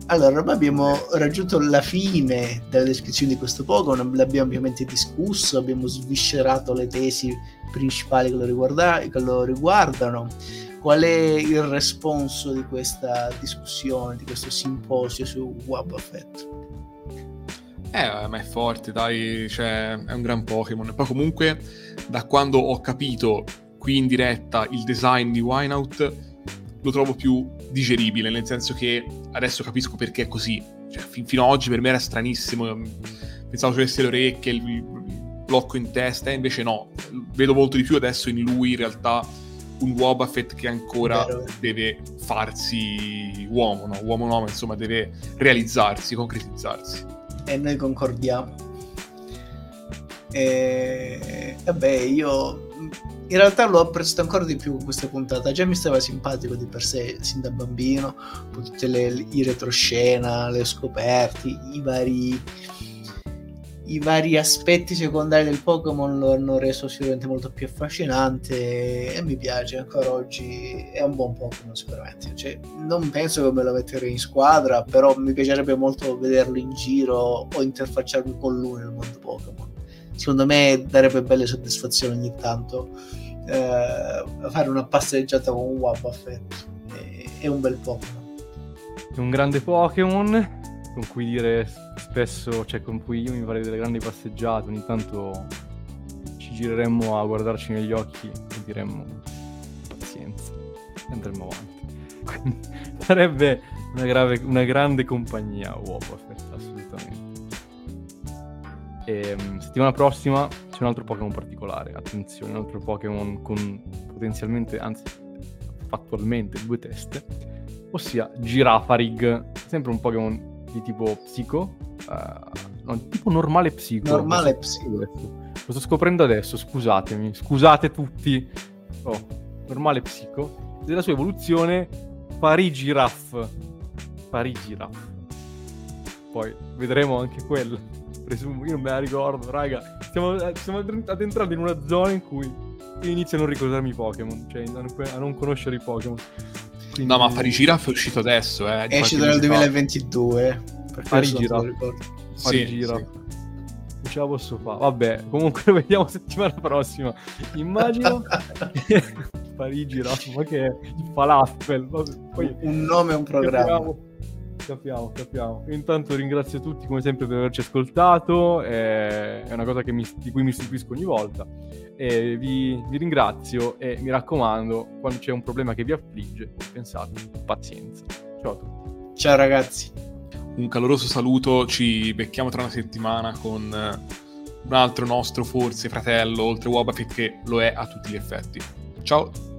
Allora, ormai abbiamo raggiunto la fine della descrizione di questo Pokémon, l'abbiamo ovviamente discusso, abbiamo sviscerato le tesi principali che lo, riguarda- che lo riguardano. Qual è il responso di questa discussione, di questo simposio su Wobbuffet? Eh, ma è forte, dai, cioè, è un gran Pokémon. Poi comunque, da quando ho capito qui in diretta il design di Wineout, lo trovo più digeribile, nel senso che adesso capisco perché è così. Cioè, fin- fino ad oggi per me era stranissimo, pensavo ci avesse le orecchie, il, il blocco in testa, e invece no. Vedo molto di più adesso in lui, in realtà, un Wobbuffet che ancora Vero. deve farsi uomo, no? Uomo no, ma insomma deve realizzarsi, concretizzarsi. e noi concordiamo. E vabbè, io in realtà l'ho apprezzato ancora di più questa puntata. Già mi stava simpatico di per sé sin da bambino, con tutte le, i retroscena, le scoperte, i vari i vari aspetti secondari del Pokémon lo hanno reso sicuramente molto più affascinante e mi piace ancora oggi. È un buon Pokémon sicuramente. Cioè, non penso che me lo metterei in squadra però mi piacerebbe molto vederlo in giro o interfacciarmi con lui nel mondo Pokémon secondo me darebbe belle soddisfazioni ogni tanto eh, fare una passeggiata con un Wobbuffet è, è un bel Pokémon È un grande Pokémon con cui dire spesso, cioè con cui io mi farei delle grandi passeggiate, ogni tanto ci gireremmo a guardarci negli occhi e diremmo pazienza e andremo avanti. *laughs* Quindi sarebbe una, grave- una grande compagnia assolutamente. E, mm, settimana prossima c'è un altro Pokémon particolare, attenzione, un altro Pokémon con potenzialmente, anzi fattualmente due teste, ossia Girafarig, sempre un Pokémon di tipo psico, eh, no, tipo normale psico. Normale Lo sto- psico. Lo sto scoprendo adesso, scusatemi, scusate tutti. Oh, normale psico. Della sua evoluzione Parigiraf. Parigiraf. Poi vedremo anche quella. Presumo, io non me la ricordo, raga. Stiamo, eh, stiamo addentrando in una zona in cui io inizio a non ricordarmi i Pokémon, cioè a non, a non conoscere i Pokémon. Quindi- No, ma Farigiraf è uscito adesso, eh. è qualche uscito nel mese fa. 2022 per questo non. Sì, sì. Ce la posso fare. Vabbè, comunque lo *laughs* vediamo settimana prossima. Immagino *laughs* Parigi, ma che è il falafel. Vabbè, poi un nome e un programma capiamo, capiamo. Intanto ringrazio tutti come sempre per averci ascoltato. eh, È una cosa che mi- di cui mi stupisco ogni volta. E vi, vi ringrazio e mi raccomando, quando c'è un problema che vi affligge, pensate, pazienza. Ciao a tutti. ciao ragazzi Un caloroso saluto, ci becchiamo tra una settimana con eh, un altro nostro forse fratello, oltre Wobbuffet che lo è a tutti gli effetti. Ciao!